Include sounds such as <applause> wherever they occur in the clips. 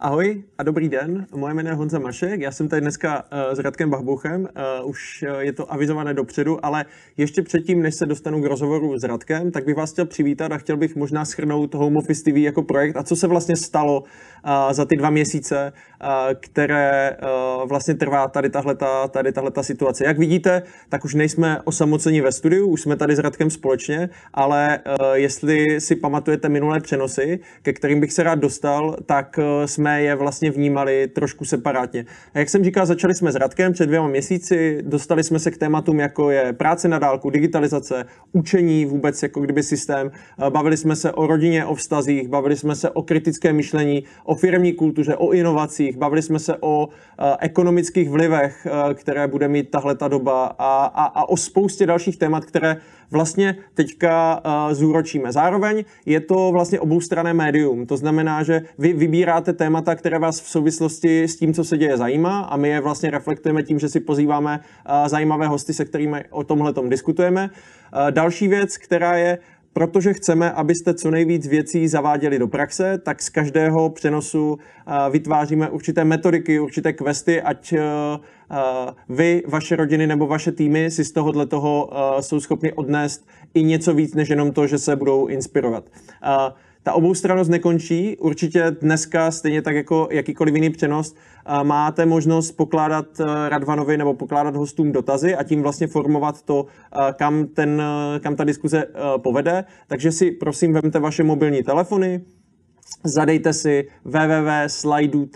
Ahoj a dobrý den, moje jméno je Honza Mašek, já jsem tady dneska uh, s Radkem Bahbuchem, uh, už uh, je to avizované dopředu, ale ještě předtím, než se dostanu k rozhovoru s Radkem, tak bych vás chtěl přivítat a chtěl bych možná schrnout Home Office TV jako projekt a co se vlastně stalo za ty dva měsíce, které vlastně trvá tady tahleta, tady tahleta situace. Jak vidíte, tak už nejsme osamoceni ve studiu, už jsme tady s Radkem společně, ale jestli si pamatujete minulé přenosy, ke kterým bych se rád dostal, tak jsme jsme je vlastně vnímali trošku separátně. A jak jsem říkal, začali jsme s Radkem před dvěma měsíci, dostali jsme se k tématům, jako je práce na dálku, digitalizace, učení vůbec jako kdyby systém. Bavili jsme se o rodině, o vztazích, bavili jsme se o kritické myšlení, o firmní kultuře, o inovacích, bavili jsme se o ekonomických vlivech, které bude mít tahle ta doba a, a, a o spoustě dalších témat, které vlastně teďka uh, zúročíme. Zároveň je to vlastně oboustranné médium. To znamená, že vy vybíráte témata, které vás v souvislosti s tím, co se děje, zajímá a my je vlastně reflektujeme tím, že si pozýváme uh, zajímavé hosty, se kterými o tomhle diskutujeme. Uh, další věc, která je protože chceme, abyste co nejvíc věcí zaváděli do praxe, tak z každého přenosu vytváříme určité metodiky, určité questy, ať vy, vaše rodiny nebo vaše týmy si z tohohle toho jsou schopni odnést i něco víc, než jenom to, že se budou inspirovat. Ta oboustrannost nekončí. Určitě dneska, stejně tak jako jakýkoliv jiný přenos, máte možnost pokládat Radvanovi nebo pokládat hostům dotazy a tím vlastně formovat to, kam, ten, kam ta diskuze povede. Takže si prosím vemte vaše mobilní telefony, zadejte si www.slidu.com,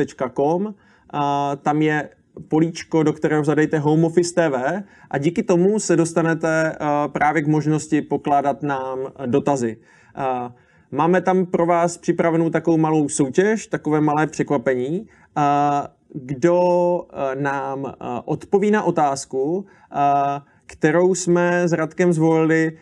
tam je políčko, do kterého zadejte Home Office TV a díky tomu se dostanete právě k možnosti pokládat nám dotazy. Máme tam pro vás připravenou takovou malou soutěž, takové malé překvapení. Kdo nám odpoví na otázku, kterou jsme s Radkem zvolili,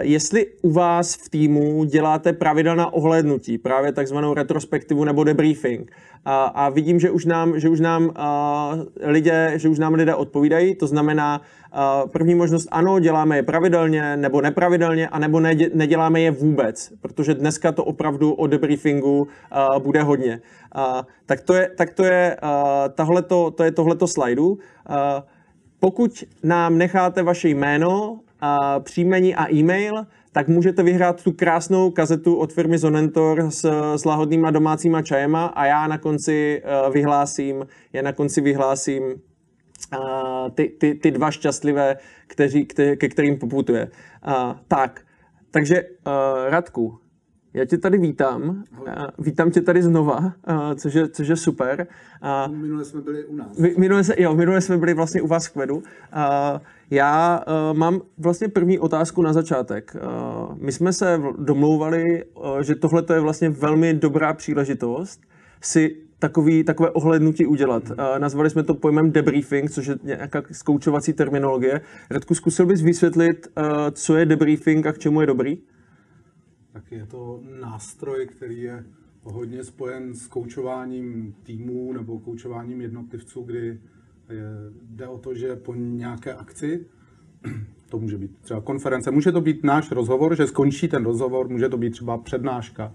jestli u vás v týmu děláte pravidelná ohlédnutí, právě takzvanou retrospektivu nebo debriefing. A, a vidím, že už nám, že už nám a, lidé, že už nám lidé odpovídají, to znamená, a, první možnost ano, děláme je pravidelně nebo nepravidelně, anebo ne, neděláme je vůbec, protože dneska to opravdu o debriefingu a, bude hodně. A, tak to je, tak to je, a, tahleto, to je tohleto slajdu. A, pokud nám necháte vaše jméno, a příjmení a e-mail, tak můžete vyhrát tu krásnou kazetu od firmy Zonentor s, s lahodnýma domácíma čajema a já na konci uh, vyhlásím, já na konci vyhlásím uh, ty, ty, ty dva šťastlivé, kteří, kte, ke kterým poputuje. Uh, tak, takže uh, Radku, já tě tady vítám. Uh, vítám tě tady znova, což, je, což je super. Minule jsme byli u nás. Minule, jo, minule jsme byli vlastně u vás v Kvedu. Já uh, mám vlastně první otázku na začátek. Uh, my jsme se domlouvali, uh, že tohle je vlastně velmi dobrá příležitost si takový, takové ohlednutí udělat. Uh, nazvali jsme to pojmem debriefing, což je nějaká zkoučovací terminologie. Radku, zkusil bys vysvětlit, co je debriefing a k čemu je dobrý? Tak je to nástroj, který je hodně spojen s koučováním týmů nebo koučováním jednotlivců, kdy Jde o to, že po nějaké akci, <clears throat> to může být třeba konference, může to být náš rozhovor, že skončí ten rozhovor, může to být třeba přednáška,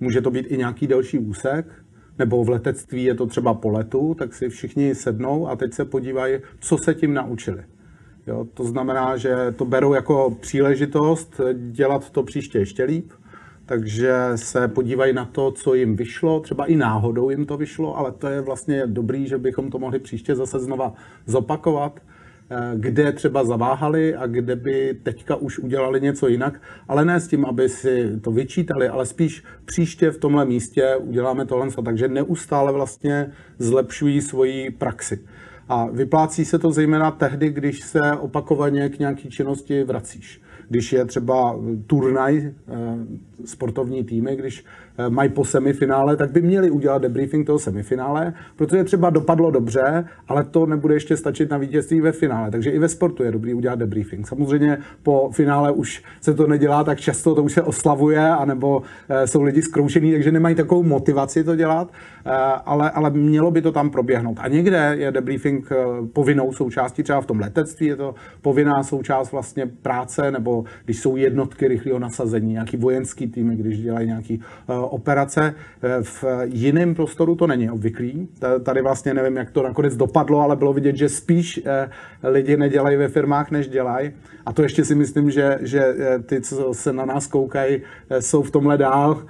může to být i nějaký další úsek, nebo v letectví je to třeba po letu, tak si všichni sednou a teď se podívají, co se tím naučili. Jo, to znamená, že to berou jako příležitost dělat to příště ještě líp, takže se podívají na to, co jim vyšlo, třeba i náhodou jim to vyšlo, ale to je vlastně dobrý, že bychom to mohli příště zase znova zopakovat, eh, kde třeba zaváhali a kde by teďka už udělali něco jinak, ale ne s tím, aby si to vyčítali, ale spíš příště v tomhle místě uděláme tohle, takže neustále vlastně zlepšují svoji praxi. A vyplácí se to zejména tehdy, když se opakovaně k nějaké činnosti vracíš. Když je třeba turnaj, eh, sportovní týmy, když mají po semifinále, tak by měli udělat debriefing toho semifinále, protože třeba dopadlo dobře, ale to nebude ještě stačit na vítězství ve finále. Takže i ve sportu je dobrý udělat debriefing. Samozřejmě po finále už se to nedělá tak často, to už se oslavuje, anebo eh, jsou lidi zkroušení, takže nemají takovou motivaci to dělat, ale, ale mělo by to tam proběhnout. A někde je debriefing povinnou součástí, třeba v tom letectví je to povinná součást vlastně práce nebo když jsou jednotky rychlého nasazení, nějaký vojenský týmy, když dělají nějaký operace. V jiném prostoru to není obvyklý. Tady vlastně nevím, jak to nakonec dopadlo, ale bylo vidět, že spíš lidi nedělají ve firmách, než dělají. A to ještě si myslím, že, že ty, co se na nás koukají, jsou v tomhle dál,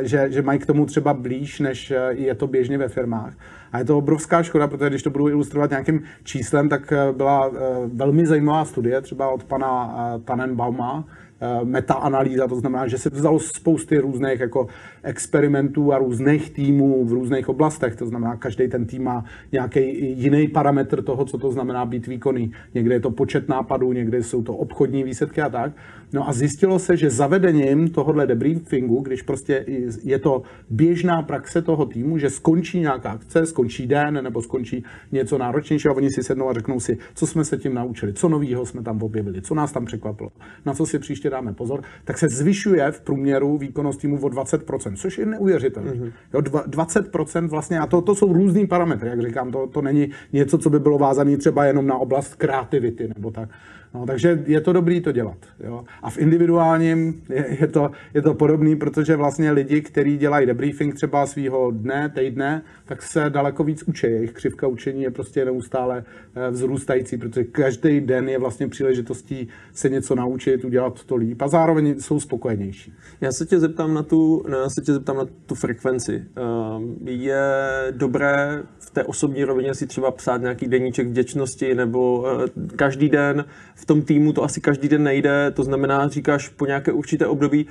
že, že mají k tomu třeba blíž, než je to běžně ve firmách. A je to obrovská škoda, protože když to budu ilustrovat nějakým číslem, tak byla velmi zajímavá studie třeba od pana Tannenbauma, Eh, metaanalýza, to znamená, že se vzalo spousty různých jako experimentů a různých týmů v různých oblastech, to znamená, každý ten tým má nějaký jiný parametr toho, co to znamená být výkonný. Někde je to počet nápadů, někde jsou to obchodní výsledky a tak. No a zjistilo se, že zavedením tohohle debriefingu, když prostě je to běžná praxe toho týmu, že skončí nějaká akce, skončí den nebo skončí něco náročnějšího oni si sednou a řeknou si, co jsme se tím naučili, co nového jsme tam objevili, co nás tam překvapilo, na co si příště dáme pozor, tak se zvyšuje v průměru výkonnost týmu o 20%, což je neuvěřitelné. Mm-hmm. Jo, 20% vlastně, a to, to jsou různý parametry, jak říkám, to, to není něco, co by bylo vázané třeba jenom na oblast kreativity nebo tak. No, takže je to dobrý to dělat. Jo. A v individuálním je, je, to, je to podobný, protože vlastně lidi, kteří dělají debriefing třeba svého dne, týdne, tak se daleko víc učí. Jejich křivka učení je prostě neustále eh, vzrůstající, protože každý den je vlastně příležitostí se něco naučit, udělat to líp a zároveň jsou spokojenější. Já se tě zeptám na tu, já se tě zeptám na tu frekvenci. Ehm, je dobré v té osobní rovině si třeba psát nějaký deníček vděčnosti nebo eh, každý den v tom týmu to asi každý den nejde, to znamená, říkáš po nějaké určité období.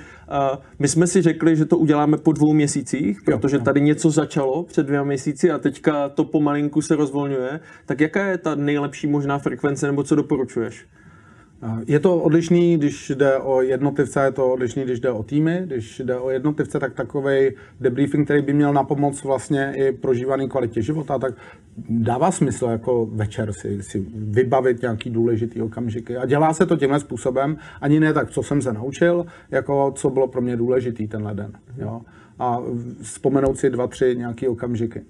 My jsme si řekli, že to uděláme po dvou měsících, protože tady něco začalo před dvěma měsíci a teďka to pomalinku se rozvolňuje. Tak jaká je ta nejlepší možná frekvence nebo co doporučuješ? Je to odlišný, když jde o jednotlivce, je to odlišný, když jde o týmy. Když jde o jednotlivce, tak takový debriefing, který by měl na pomoc vlastně i prožívaný kvalitě života, tak dává smysl jako večer si, si vybavit nějaký důležitý okamžiky. A dělá se to tímhle způsobem, ani ne tak, co jsem se naučil, jako co bylo pro mě důležitý tenhle den. Jo? A vzpomenout si dva, tři nějaký okamžiky.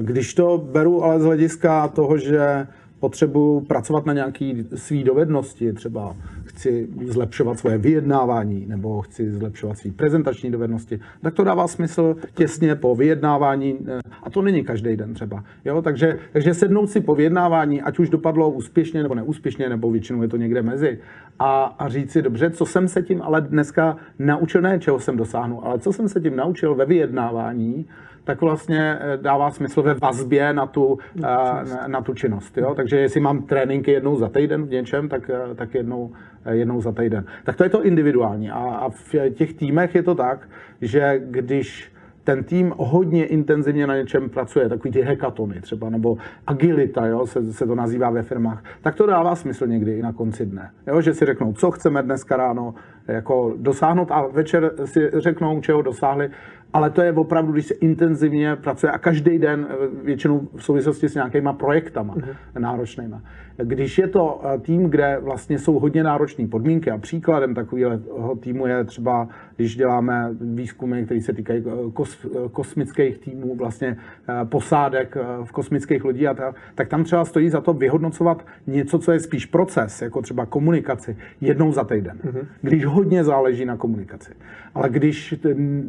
Když to beru ale z hlediska toho, že potřebuji pracovat na nějaké své dovednosti, třeba chci zlepšovat svoje vyjednávání nebo chci zlepšovat své prezentační dovednosti, tak to dává smysl těsně po vyjednávání eh, a to není každý den třeba. Jo? Takže, takže sednout si po vyjednávání, ať už dopadlo úspěšně nebo neúspěšně, nebo většinou je to někde mezi, a, a říct si, dobře, co jsem se tím ale dneska naučil, ne čeho jsem dosáhnul, ale co jsem se tím naučil ve vyjednávání, tak vlastně eh, dává smysl ve vazbě na tu, na, eh, na tu činnost. Jo? Takže jestli mám tréninky jednou za týden v něčem, tak, eh, tak jednou, jednou za týden. Tak to je to individuální. A, a v těch týmech je to tak, že když ten tým hodně intenzivně na něčem pracuje, takový ty hekatony třeba, nebo agilita, jo, se, se to nazývá ve firmách, tak to dává smysl někdy i na konci dne. Jo, že si řeknou, co chceme dneska ráno jako dosáhnout a večer si řeknou, čeho dosáhli ale to je opravdu, když se intenzivně pracuje a každý den eh, většinou v souvislosti s nějakýma projektama uh-huh. náročnýma. Když je to eh, tým, kde vlastně jsou hodně náročné podmínky a příkladem takového týmu je třeba, když děláme výzkumy, které se týkají eh, kos, kosmických týmů, vlastně posádek v kosmických lodí, a ta, tak tam třeba stojí za to vyhodnocovat něco, co je spíš proces, jako třeba komunikaci, jednou za týden, uh-huh. když hodně záleží na komunikaci. Ale když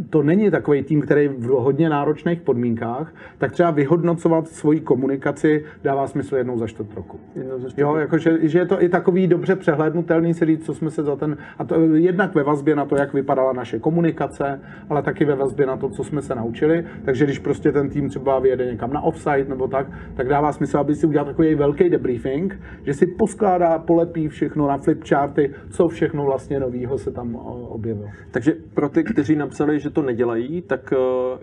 to není takový tým, který v hodně náročných podmínkách, tak třeba vyhodnocovat svoji komunikaci dává smysl jednou za čtvrt roku. Jednou za čtvrt jo, jakože, že je to i takový dobře přehlednutelný si říct, co jsme se za ten, a to jednak ve vazbě na to, jak vypadala naše komunikace, ale taky ve vazbě na to, co jsme se naučili. Takže když prostě ten tým třeba vyjede někam na offsite nebo tak, tak dává smysl, aby si udělal takový velký debriefing, že si poskládá, polepí všechno na flipcharty, co všechno vlastně novýho se tam objevilo. Takže pro ty, kteří napsali, že to nedělají, tak eh,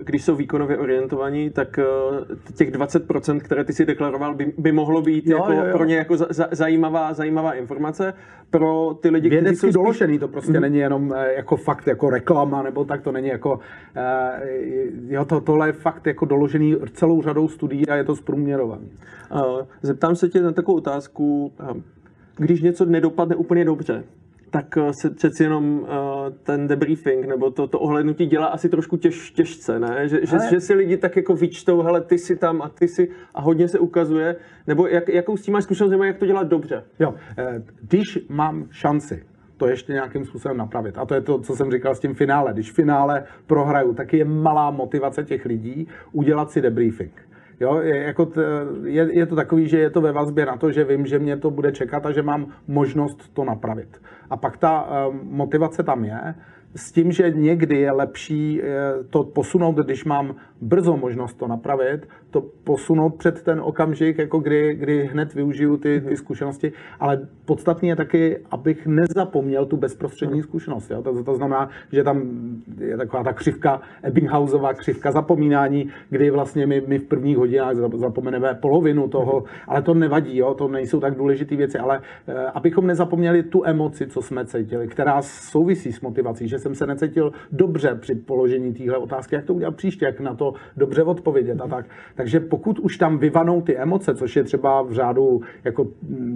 když jsou výkonově orientovaní, tak eh, těch 20%, které ty si deklaroval, by, by mohlo být jo, jako jo, jo. pro ně jako za, za, zajímavá, zajímavá informace. Pro ty lidi, kteří jsou doložený, to prostě mm-hmm. není jenom eh, jako fakt jako reklama, nebo tak to není jako, jo, to, tohle je fakt jako doložený celou řadou studií a je to zprůměrovaný. Zeptám se tě na takovou otázku, když něco nedopadne úplně dobře, tak eh, se přeci jenom uh, ten debriefing nebo to, to ohlednutí dělá asi trošku těž, těžce, ne? Že, že, že si lidi tak jako vyčtou, hele, ty si tam a ty si a hodně se ukazuje, nebo jak, jakou s tím máš zkušenost, nebo jak to dělat dobře? Jo, eh, když mám šanci to ještě nějakým způsobem napravit. A to je to, co jsem říkal s tím finále. Když finále prohraju, tak je malá motivace těch lidí udělat si debriefing. Jo, je, jako t, je, je to takový, že je to ve vazbě na to, že vím, že mě to bude čekat a že mám možnost to napravit. A pak ta um, motivace tam je, s tím, že někdy je lepší eh, to posunout, když mám brzo možnost to napravit, to posunout před ten okamžik, jako kdy, kdy hned využiju ty, ty zkušenosti, ale podstatně je taky, abych nezapomněl tu bezprostřední zkušenost. Jo? To, to znamená, že tam je taková ta křivka, Ebbinghausová křivka zapomínání, kdy vlastně my, my v prvních hodinách zapomeneme polovinu toho, ale to nevadí, jo? to nejsou tak důležité věci, ale eh, abychom nezapomněli tu emoci, co jsme cítili, která souvisí s motivací, že jsem se necítil dobře při položení téhle otázky, jak to udělat příště, jak na to dobře odpovědět a tak. Takže pokud už tam vyvanou ty emoce, což je třeba v řádu jako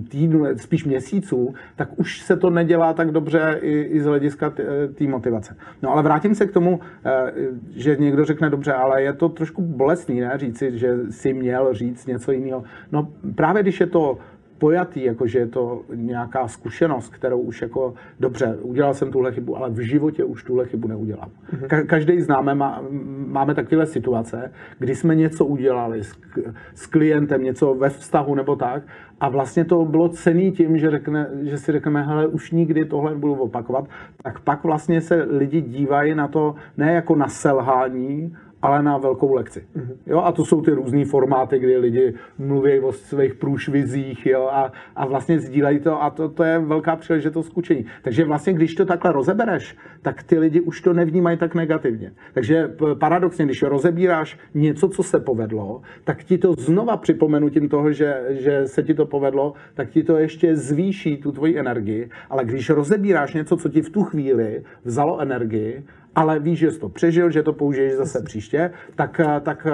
týdnu, spíš měsíců, tak už se to nedělá tak dobře i, i z hlediska té motivace. No ale vrátím se k tomu, eh, že někdo řekne dobře, ale je to trošku bolestný, ne, říci, že si měl říct něco jiného. No právě když je to pojatý, jako že je to nějaká zkušenost, kterou už jako, dobře, udělal jsem tuhle chybu, ale v životě už tuhle chybu neudělám. Mhm. Ka- každý známe, má, máme takové situace, kdy jsme něco udělali s, s klientem, něco ve vztahu nebo tak, a vlastně to bylo cený tím, že, řekne, že si řekneme, hele, už nikdy tohle nebudu opakovat, tak pak vlastně se lidi dívají na to ne jako na selhání, ale na velkou lekci. Mm-hmm. Jo, a to jsou ty různé formáty, kdy lidi mluví o svých průšvizích jo, a, a vlastně sdílejí to a to, to je velká příležitost k učení. Takže vlastně, když to takhle rozebereš, tak ty lidi už to nevnímají tak negativně. Takže paradoxně, když rozebíráš něco, co se povedlo, tak ti to znova připomenutím toho, že, že se ti to povedlo, tak ti to ještě zvýší tu tvoji energii. Ale když rozebíráš něco, co ti v tu chvíli vzalo energii, ale víš, že jsi to přežil, že to použiješ zase příště, tak, eh, tak eh,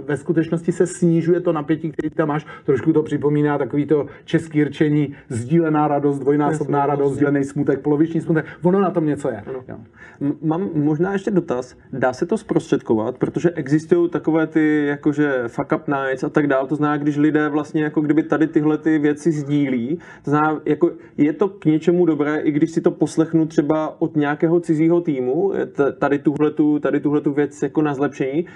ve skutečnosti se snižuje to napětí, který tam máš. Trošku to připomíná takový to český rčení, sdílená radost, dvojnásobná radost, sdílený smutek, poloviční smutek. Ono na tom něco je. Jo. Mám možná ještě dotaz. Dá se to zprostředkovat, protože existují takové ty jakože fuck up nights a tak dále. To znamená, když lidé vlastně jako kdyby tady tyhle ty věci sdílí, to znamená, jako je to k něčemu dobré, i když si to poslechnu třeba od nějakého cizího týmu, tady tuhletu, tady tuhletu věc jako na zlepšení.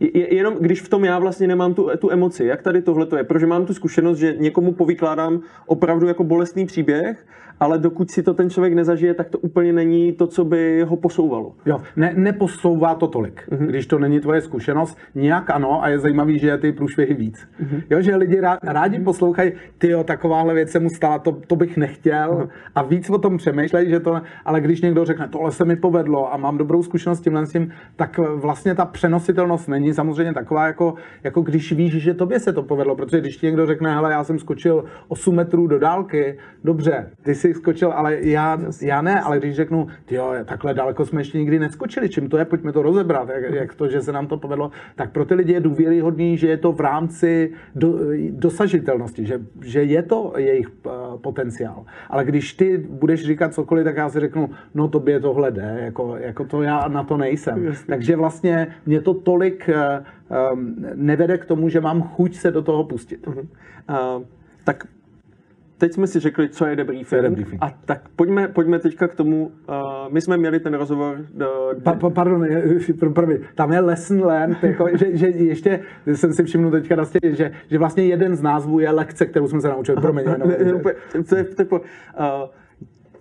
Je, jenom když v tom já vlastně nemám tu, tu emoci, jak tady tohle to je, protože mám tu zkušenost, že někomu povykládám opravdu jako bolestný příběh ale dokud si to ten člověk nezažije, tak to úplně není to, co by ho posouvalo. Jo, ne, neposouvá to tolik, mm-hmm. když to není tvoje zkušenost. Nějak ano, a je zajímavý, že je ty průšvihy víc. Mm-hmm. Jo, že lidi rá, rádi poslouchají, ty jo, takováhle věc se mu stala, to, to bych nechtěl mm-hmm. a víc o tom přemýšlej, že to, ale když někdo řekne, tohle se mi povedlo a mám dobrou zkušenost tímhle s tím, tak vlastně ta přenositelnost není samozřejmě taková, jako, jako když víš, že tobě se to povedlo, protože když ti někdo řekne, hele, já jsem skočil 8 metrů do dálky, dobře, ty si jsi skočil, ale já, já ne, ale když řeknu, jo, takhle daleko jsme ještě nikdy neskočili, čím to je, pojďme to rozebrat, jak, jak to, že se nám to povedlo, tak pro ty lidi je důvěryhodný, že je to v rámci do, dosažitelnosti, že, že je to jejich uh, potenciál. Ale když ty budeš říkat cokoliv, tak já si řeknu, no tobě tohle jde, jako, jako to já na to nejsem. Jasně. Takže vlastně mě to tolik um, nevede k tomu, že mám chuť se do toho pustit. Uh-huh. Uh, tak teď jsme si řekli, co je debriefing. Je debriefing. A tak pojďme, pojďme teďka k tomu. Uh, my jsme měli ten rozhovor. Do, pa, pa, pardon, první, tam je lesson learned, jako, že, že, ještě jsem si všiml teďka na stěně, že, že vlastně jeden z názvů je lekce, kterou jsme se naučili. Promiň, jenom. <laughs> to je, to je, uh,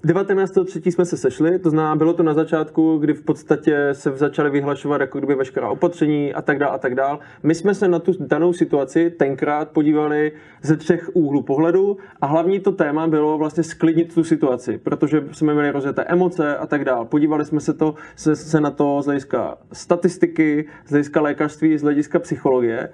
19.3. jsme se sešli, to znamená, bylo to na začátku, kdy v podstatě se začaly vyhlašovat jako kdyby veškerá opatření a tak dále a tak dále. My jsme se na tu danou situaci tenkrát podívali ze třech úhlů pohledu a hlavní to téma bylo vlastně sklidnit tu situaci, protože jsme měli rozjeté emoce a tak dále. Podívali jsme se, to, se, se na to z hlediska statistiky, z hlediska lékařství, z hlediska psychologie.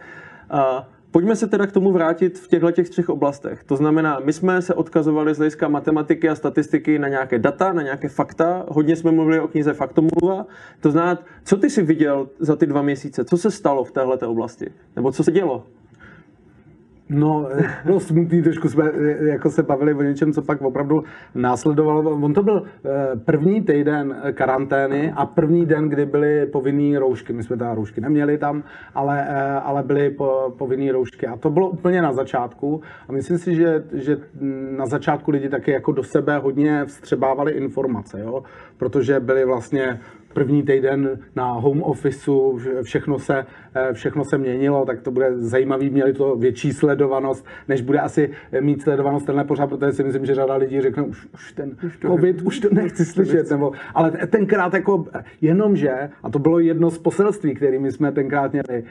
A Pojďme se teda k tomu vrátit v těchto těch třech oblastech. To znamená, my jsme se odkazovali z hlediska matematiky a statistiky na nějaké data, na nějaké fakta. Hodně jsme mluvili o knize Faktomluva. To znamená, co ty jsi viděl za ty dva měsíce? Co se stalo v této oblasti? Nebo co se dělo? No, bylo smutný, trošku jsme jako se bavili o něčem, co pak opravdu následovalo. On to byl první týden karantény a první den, kdy byly povinné roušky. My jsme teda roušky neměli tam, ale, ale byly po, povinné roušky. A to bylo úplně na začátku. A myslím si, že, že na začátku lidi taky jako do sebe hodně vstřebávali informace, jo? protože byli vlastně první týden na home officeu, všechno se, eh, všechno se měnilo, tak to bude zajímavý, měli to větší sledovanost, než bude asi mít sledovanost tenhle pořád, protože si myslím, že řada lidí řekne, už, už ten už to covid, už to nechci slyšet, nebo, ale tenkrát jako jenomže, a to bylo jedno z poselství, kterými jsme tenkrát měli,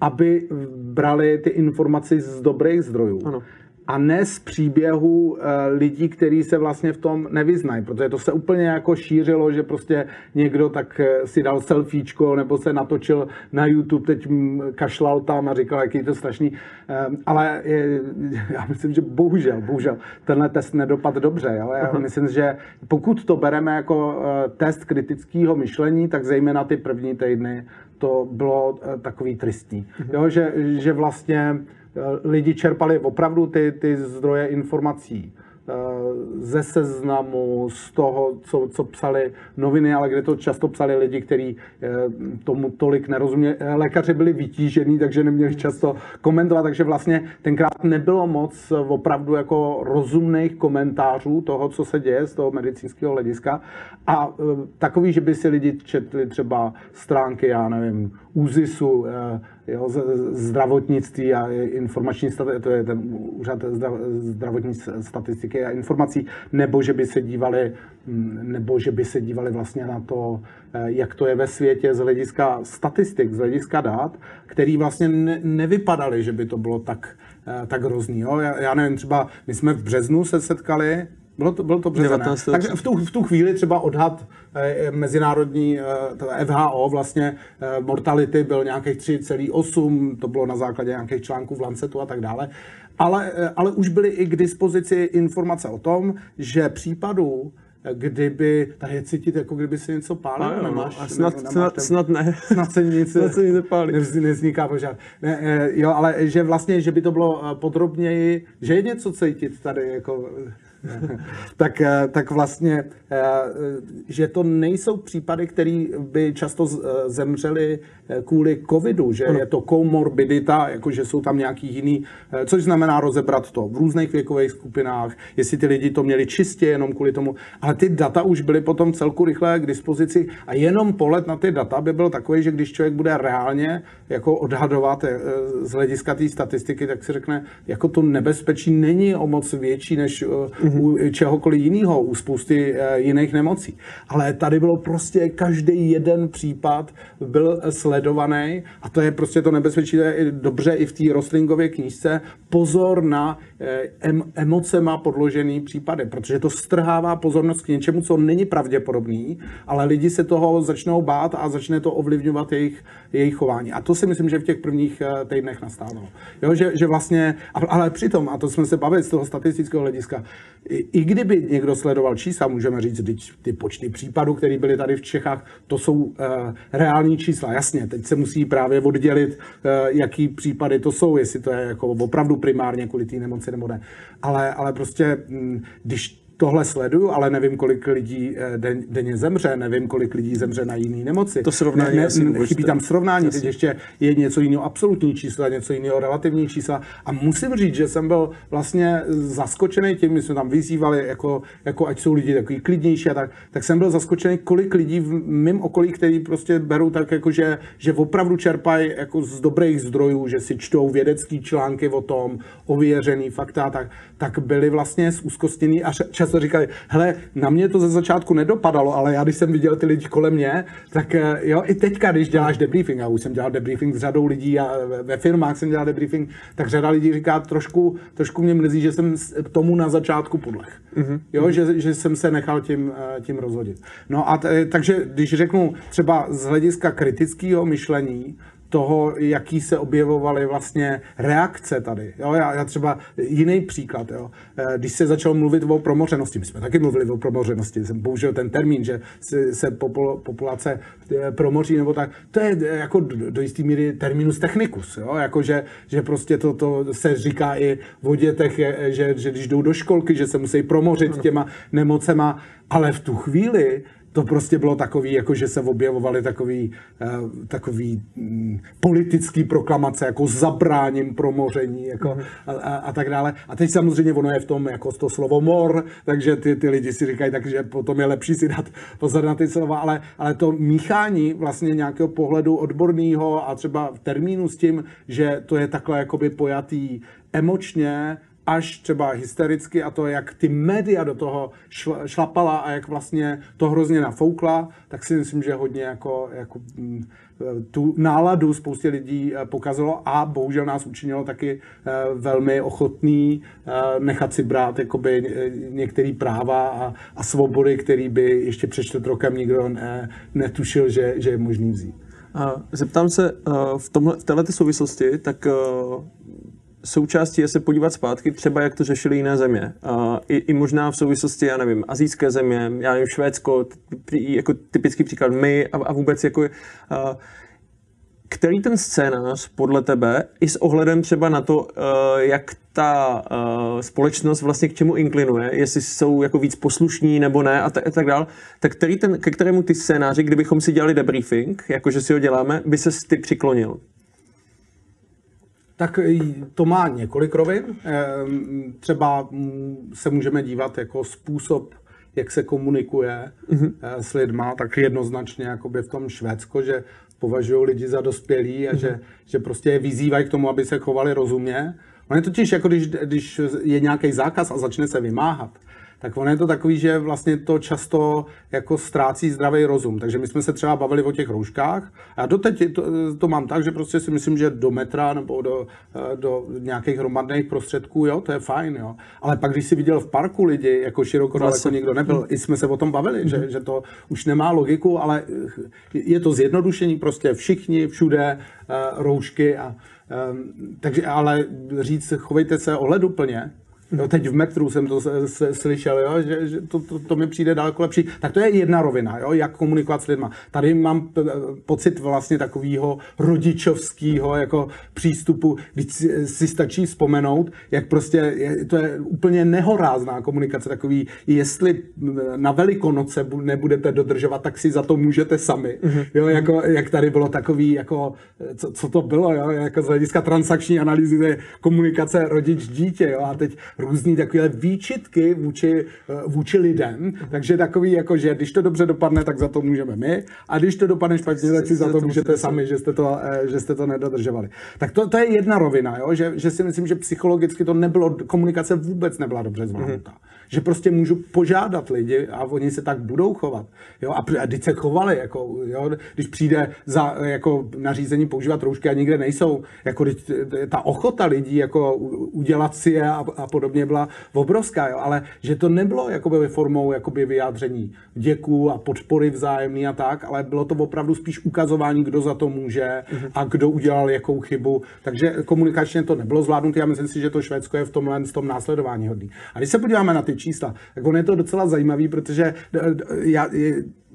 aby brali ty informace z dobrých zdrojů. Ano a ne z příběhu eh, lidí, kteří se vlastně v tom nevyznají, protože to se úplně jako šířilo, že prostě někdo tak eh, si dal selfiečko nebo se natočil na YouTube, teď kašlal tam a říkal, jaký je to strašný. Ehm, ale <laughs> já myslím, že bohužel, bohužel tenhle test nedopadl dobře. Jo? Já uh-huh. myslím, že pokud to bereme jako eh, test kritického myšlení, tak zejména ty první týdny to bylo takový tristní. Uh-huh. Jo? Že, že vlastně Eh, lidi čerpali opravdu ty, ty zdroje informací eh, ze seznamu, z toho, co, co psali noviny, ale kde to často psali lidi, kteří eh, tomu tolik nerozuměli. Lékaři byli vytížení, takže neměli často komentovat, takže vlastně tenkrát nebylo moc opravdu jako rozumných komentářů toho, co se děje z toho medicínského hlediska. A takový, že by si lidi četli třeba stránky, já nevím, ÚZISu, jo, zdravotnictví a informační, to je ten úřad zdravotní statistiky a informací, nebo že by se dívali, mm, nebo že by se dívali vlastně na to, eh, jak to je ve světě z hlediska statistik, z hlediska dát, který vlastně ne, nevypadaly, že by to bylo tak, eh, tak hrozný. Jo. Já, já nevím, třeba my jsme v březnu se setkali bylo to, bylo to březen, Tak v tu, v tu chvíli třeba odhad eh, mezinárodní eh, FHO vlastně eh, mortality byl nějakých 3,8, to bylo na základě nějakých článků v Lancetu a tak dále. Ale, eh, ale už byly i k dispozici informace o tom, že případů kdyby, tady je cítit, jako kdyby si něco pálil, no, nemáš? A snad, ne, snad, ten, snad ne. Snad se nic, <laughs> snad se nic nepálí. Nezniká požár. Ne, jo, ale že vlastně, že by to bylo podrobněji, že je něco cítit tady, jako <laughs> tak, eh, tak vlastně, eh, že to nejsou případy, které by často eh, zemřely kvůli covidu, že je to komorbidita, jakože jsou tam nějaký jiný, což znamená rozebrat to v různých věkových skupinách, jestli ty lidi to měli čistě jenom kvůli tomu, ale ty data už byly potom celku rychle k dispozici a jenom pohled na ty data by byl takový, že když člověk bude reálně jako odhadovat z hlediska té statistiky, tak si řekne, jako to nebezpečí není o moc větší než u čehokoliv jiného, u spousty eh, jiných nemocí. Ale tady bylo prostě každý jeden případ byl sledovaný a to je prostě to nebezpečí, to je dobře i v té rostlingově knížce. Pozor na eh, em, emocema podložený případy, protože to strhává pozornost k něčemu, co není pravděpodobný, ale lidi se toho začnou bát a začne to ovlivňovat jejich, jejich chování. A to si myslím, že v těch prvních eh, týdnech nastávalo. Jo, že, že vlastně, ale přitom, a to jsme se bavili z toho statistického hlediska, i kdyby někdo sledoval čísla, můžeme říct, že ty počty případů, které byly tady v Čechách, to jsou uh, reální čísla. Jasně, teď se musí právě oddělit, uh, jaký případy to jsou, jestli to je jako opravdu primárně kvůli té nemoci nebo ne. Ale, ale prostě, mm, když tohle sleduju, ale nevím, kolik lidí eh, den, denně zemře, nevím, kolik lidí zemře na jiné nemoci. To srovnání ne, ne, Chybí tam srovnání, Jasně. teď ještě je něco jiného absolutní čísla, něco jiného relativní čísla. A musím říct, že jsem byl vlastně zaskočený tím, my jsme tam vyzývali, jako, jako ať jsou lidi takový klidnější a tak, tak jsem byl zaskočený, kolik lidí v mém okolí, který prostě berou tak, jako že, že opravdu čerpají jako z dobrých zdrojů, že si čtou vědecké články o tom, ověřený fakta, tak, tak byli vlastně zúzkostění a čas často říkali, hele, na mě to ze začátku nedopadalo, ale já když jsem viděl ty lidi kolem mě, tak eh, jo, i teďka, když děláš debriefing, já už jsem dělal debriefing s řadou lidí a ve firmách jsem dělal debriefing, tak řada lidí říká, trošku, trošku mě mrzí, že jsem tomu na začátku podlech. Mm-hmm. Jo, že, že jsem se nechal tím, eh, tím rozhodit. No a t, takže když řeknu třeba z hlediska kritického myšlení, toho, jaký se objevovaly vlastně reakce tady. Jo, já, já třeba jiný příklad, jo. Eh, když se začalo mluvit o promořenosti, my jsme taky mluvili o promořenosti, jsem použil ten termín, že se, se populace eh, promoří nebo tak, to je eh, jako do, do jisté míry terminus technicus, jo, jako že, že prostě to, to se říká i o dětech, že, že když jdou do školky, že se musí promořit těma nemocema, ale v tu chvíli to prostě bylo takový, jako že se objevovaly takový, uh, takový um, politický proklamace, jako zabráním promoření jako mm. a, a, a, tak dále. A teď samozřejmě ono je v tom jako to slovo mor, takže ty, ty lidi si říkají, takže potom je lepší si dát <laughs> pozor na ty slova, ale, ale to míchání vlastně nějakého pohledu odborného a třeba v termínu s tím, že to je takhle jakoby pojatý emočně, až třeba hystericky a to, jak ty média do toho šlapala a jak vlastně to hrozně nafoukla, tak si myslím, že hodně jako, jako mm, tu náladu spoustě lidí eh, pokazalo a bohužel nás učinilo taky eh, velmi ochotný eh, nechat si brát jakoby některé práva a, a svobody, které by ještě před čtvrt rokem nikdo ne, netušil, že, že je možný vzít. Zeptám se v, tomhle, v této souvislosti, tak součástí je se podívat zpátky, třeba jak to řešili jiné země. Uh, i, I možná v souvislosti, já nevím, azijské země, já nevím, Švédsko, jako typický příklad my a, a vůbec jako uh, který ten scénář podle tebe, i s ohledem třeba na to, jak ta společnost vlastně k čemu inklinuje, jestli jsou jako víc poslušní nebo ne a, t- a tak dál, tak který ten, ke kterému ty scénáři, kdybychom si dělali debriefing, jakože si ho děláme, by se ty přiklonil? Tak to má několik rovin. Ehm, třeba se můžeme dívat jako způsob, jak se komunikuje mm-hmm. s lidma, tak jednoznačně jakoby v tom Švédsko, že považují lidi za dospělí a mm-hmm. že, že prostě je vyzývají k tomu, aby se chovali rozumně. On je totiž jako když, když je nějaký zákaz a začne se vymáhat, tak ono je to takový, že vlastně to často jako ztrácí zdravý rozum. Takže my jsme se třeba bavili o těch rouškách a doteď to, to mám tak, že prostě si myslím, že do metra nebo do, do nějakých hromadných prostředků, jo, to je fajn, jo. Ale pak, když si viděl v parku lidi, jako široko daleko vlastně. nikdo nebyl, i jsme se o tom bavili, mm-hmm. že, mhm. že to už nemá logiku, ale je to zjednodušení, prostě všichni, všude uh, roušky a um, takže ale říct, chovejte se ohleduplně, No, teď v metru jsem to slyšel, jo, že, že to, to, to mi přijde daleko lepší. Tak to je jedna rovina, jo, jak komunikovat s lidma. Tady mám pocit vlastně takového rodičovského jako přístupu, když si stačí vzpomenout, jak prostě je, to je úplně nehorázná komunikace, takový, jestli na Velikonoce nebudete dodržovat, tak si za to můžete sami. Mhm. Jo, jako, jak tady bylo takový, jako, co, co to bylo, jo, jako z hlediska transakční analýzy, komunikace rodič-dítě, jo, a teď různý takové výčitky vůči, eh, vůči lidem, takže takový jako, že když to dobře dopadne, tak za to můžeme my a když to dopadne špatně, tak si za to můžete sami, že jste to, eh, že jste to nedodržovali. Tak to, to je jedna rovina, jo? Že, že si myslím, že psychologicky to nebylo, komunikace vůbec nebyla dobře zvládnutá. Mm-hmm že prostě můžu požádat lidi a oni se tak budou chovat. Jo? A, a teď se chovali, jako, jo? když přijde za jako nařízení používat roušky a nikde nejsou, jako teď, ta ochota lidí jako udělat si je a, a podobně byla obrovská, jo? ale že to nebylo jakoby formou jakoby vyjádření děků a podpory vzájemný a tak, ale bylo to opravdu spíš ukazování, kdo za to může a kdo udělal jakou chybu. Takže komunikačně to nebylo zvládnuté. Já myslím si, že to Švédsko je v tomhle v tom následování hodný. A když se podíváme na ty čísla. Tak on je to docela zajímavý, protože já,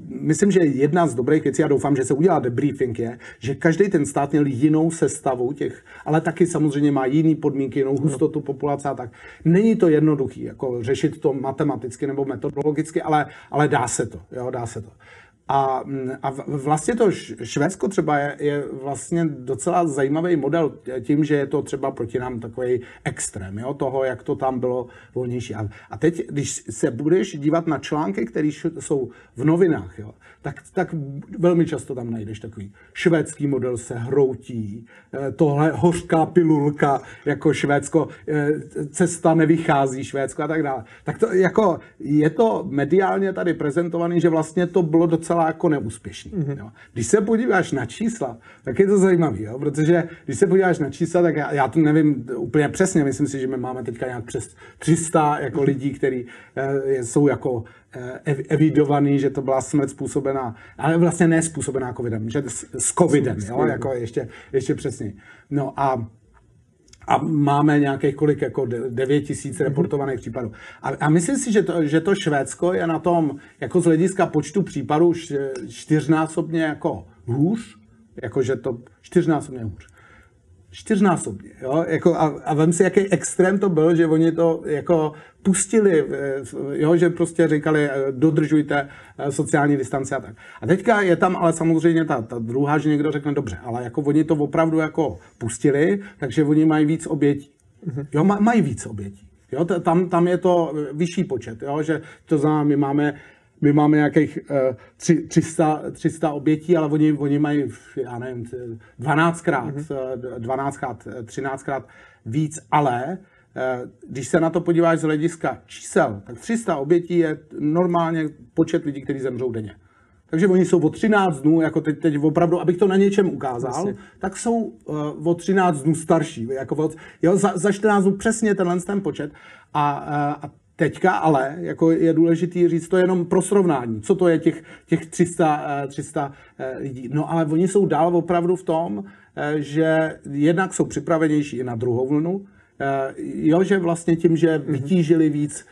myslím, že jedna z dobrých věcí, a doufám, že se udělá debriefing, je, že každý ten stát měl jinou sestavu těch, ale taky samozřejmě má jiný podmínky, jinou hustotu populace a tak. Není to jednoduchý, jako řešit to matematicky nebo metodologicky, ale, ale dá se to, jo, dá se to. A, a vlastně to Švédsko třeba je, je vlastně docela zajímavý model tím, že je to třeba proti nám takový extrém, jo, toho, jak to tam bylo volnější. A, a teď, když se budeš dívat na články, které jsou v novinách, jo, tak, tak velmi často tam najdeš takový švédský model se hroutí, eh, tohle hořká pilulka jako Švédsko, eh, cesta nevychází Švédsko a tak dále. Tak to jako je to mediálně tady prezentovaný, že vlastně to bylo docela docela jako neúspěšný. Mm-hmm. Jo. Když se podíváš na čísla, tak je to zajímavé, jo? protože když se podíváš na čísla, tak já, já to nevím úplně přesně, myslím si, že my máme teďka nějak přes 300 jako mm-hmm. lidí, kteří eh, jsou jako eh, evidovaný, že to byla smrt způsobená, ale vlastně ne způsobená covidem, že s, s covidem, jo? jako ještě, ještě přesně. No a a máme nějakých kolik, jako 9 tisíc mhm. reportovaných případů. A, a myslím si, že to, že to Švédsko je na tom, jako z hlediska počtu případů čtyřnásobně jako hůř, jakože to čtyřnásobně hůř čtyřnásobně. Jo? Jako a, a vem si, jaký extrém to byl, že oni to jako pustili, jo? že prostě říkali, eh, dodržujte eh, sociální distanci a tak. A teďka je tam ale samozřejmě ta, ta druhá, že někdo řekne, dobře, ale jako oni to opravdu jako pustili, takže oni mají víc obětí. Jo, mají víc obětí. Jo, tam, tam je to vyšší počet, jo, že to znamená, my máme my máme nějakých uh, 300, 300 obětí, ale oni, oni mají, já nevím, 12krát, mm-hmm. 12krát, 13krát víc, ale uh, když se na to podíváš z hlediska čísel, tak 300 obětí je normálně počet lidí, kteří zemřou denně. Takže oni jsou o 13 dnů, jako teď, teď opravdu, abych to na něčem ukázal, Jasně. tak jsou uh, o 13 dnů starší. Jako od, jo, za, za 14 dnů přesně tenhle ten počet. A, uh, a Teďka ale jako je důležité říct to jenom pro srovnání, co to je těch, těch 300, 300 eh, eh, lidí. No ale oni jsou dál opravdu v tom, eh, že jednak jsou připravenější i na druhou vlnu, jo, že vlastně tím, že mhm. vytížili víc,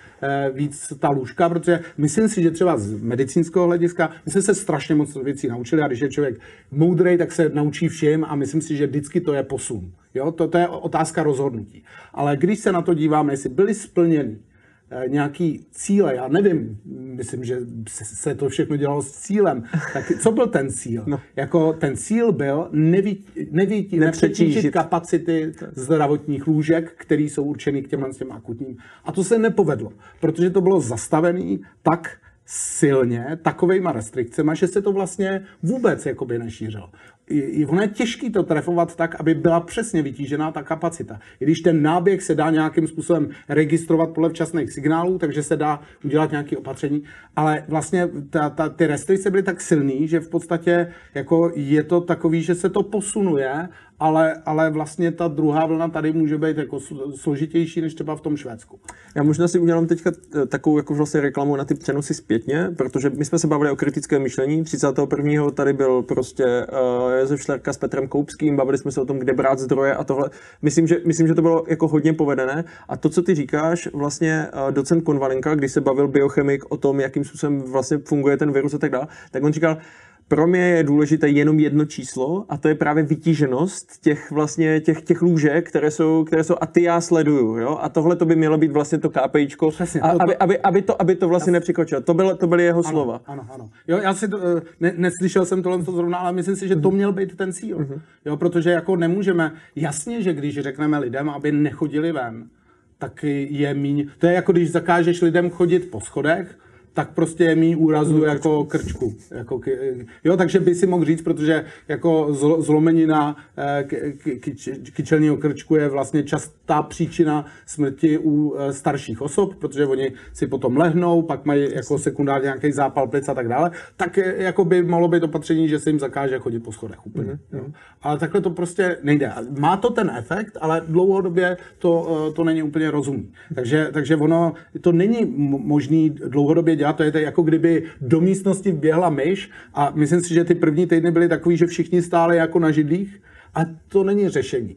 víc ta lůžka, protože myslím si, že třeba z medicínského hlediska, my jsme se strašně moc věcí naučili a když je člověk moudrý, tak se naučí všem a myslím si, že vždycky to je posun. Jo, to, to je otázka rozhodnutí. Ale když se na to díváme, jestli byly splněny nějaký cíle, já nevím, myslím, že se to všechno dělalo s cílem, tak co byl ten cíl? <laughs> No. Jako ten cíl byl nevít, nevít, nepřetížit kapacity zdravotních lůžek, které jsou určeny k těm, těm akutním. A to se nepovedlo, protože to bylo zastavené tak silně, takovejma restrikcemi, že se to vlastně vůbec jakoby nešířilo ono je těžké to trefovat tak, aby byla přesně vytížená ta kapacita. I když ten náběh se dá nějakým způsobem registrovat podle včasných signálů, takže se dá udělat nějaké opatření, ale vlastně ta, ta, ty restrikce byly tak silný, že v podstatě jako je to takový, že se to posunuje ale, ale vlastně ta druhá vlna tady může být jako složitější než třeba v tom Švédsku. Já možná si udělám teďka takovou jako vlastně reklamu na ty přenosy zpětně, protože my jsme se bavili o kritickém myšlení. 31. tady byl prostě uh, Josef Šlerka s Petrem Koupským, bavili jsme se o tom, kde brát zdroje a tohle. Myslím, že, myslím, že to bylo jako hodně povedené. A to, co ty říkáš, vlastně uh, docent Konvalenka, když se bavil biochemik o tom, jakým způsobem vlastně funguje ten virus a tak dále, tak on říkal, pro mě je důležité jenom jedno číslo a to je právě vytíženost těch vlastně těch, těch lůžek, které jsou, které jsou a ty já sleduju, jo? A tohle to by mělo být vlastně to KPIčko, Přesně, a, to, aby, aby, aby, to, aby to vlastně nepřekročilo. To, bylo, to byly jeho ano, slova. Ano, ano. Jo, já si to, eh, ne, neslyšel jsem tohle to zrovna, ale myslím si, že to mhm. měl být ten cíl. Uh-huh. Jo, protože jako nemůžeme, jasně, že když řekneme lidem, aby nechodili ven, tak je míň. To je jako když zakážeš lidem chodit po schodech, tak prostě je mý úrazu mm, jako krčku. Jako, jo, takže by si mohl říct, protože jako zlomenina eh, kyčelního krčku je vlastně častá příčina smrti u eh, starších osob, protože oni si potom lehnou, pak mají jako sekundárně nějaký zápal plic a tak dále, tak jako by mohlo být opatření, že se jim zakáže chodit po schodech úplně. Mm-hmm. Jo. Ale takhle to prostě nejde. Má to ten efekt, ale dlouhodobě to, eh, to není úplně rozumný. Takže, takže ono, to není možný dlouhodobě dělat, to je jako kdyby do místnosti vběhla myš a myslím si, že ty první týdny byly takový, že všichni stáli jako na židlích a to není řešení.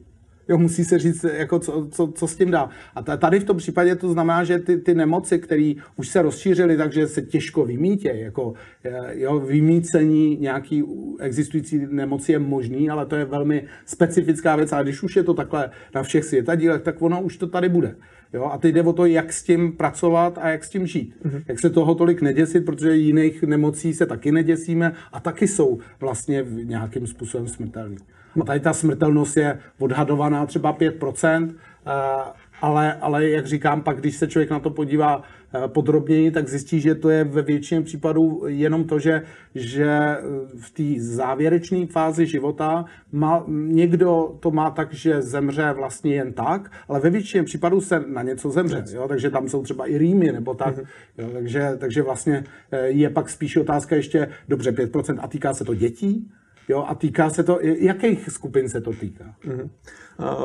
Jo, musí se říct, jako co, co, co s tím dá. A tady v tom případě to znamená, že ty, ty nemoci, které už se rozšířily, takže se těžko vymítě, jako eh, jo, vymícení nějaký existující nemoci je možný, ale to je velmi specifická věc. A když už je to takhle na všech světadílech, tak ono už to tady bude. Jo? A teď jde o to, jak s tím pracovat a jak s tím žít. Mm-hmm. Jak se toho tolik neděsit, protože jiných nemocí se taky neděsíme a taky jsou vlastně nějakým způsobem smrtelný. A tady ta smrtelnost je odhadovaná třeba 5%, ale, ale jak říkám, pak když se člověk na to podívá eh, podrobněji, tak zjistí, že to je ve většině případů jenom to, že, že eh, v té závěrečné fázi života má, někdo to má tak, že zemře vlastně jen tak, ale ve většině případů se na něco zemře, jo? takže tam jsou třeba i rýmy nebo tak, mm-hmm. jo? Takže, takže vlastně eh, je pak spíš otázka ještě, dobře, 5% a týká se to dětí, jo? a týká se to, jakých skupin se to týká? Mm-hmm.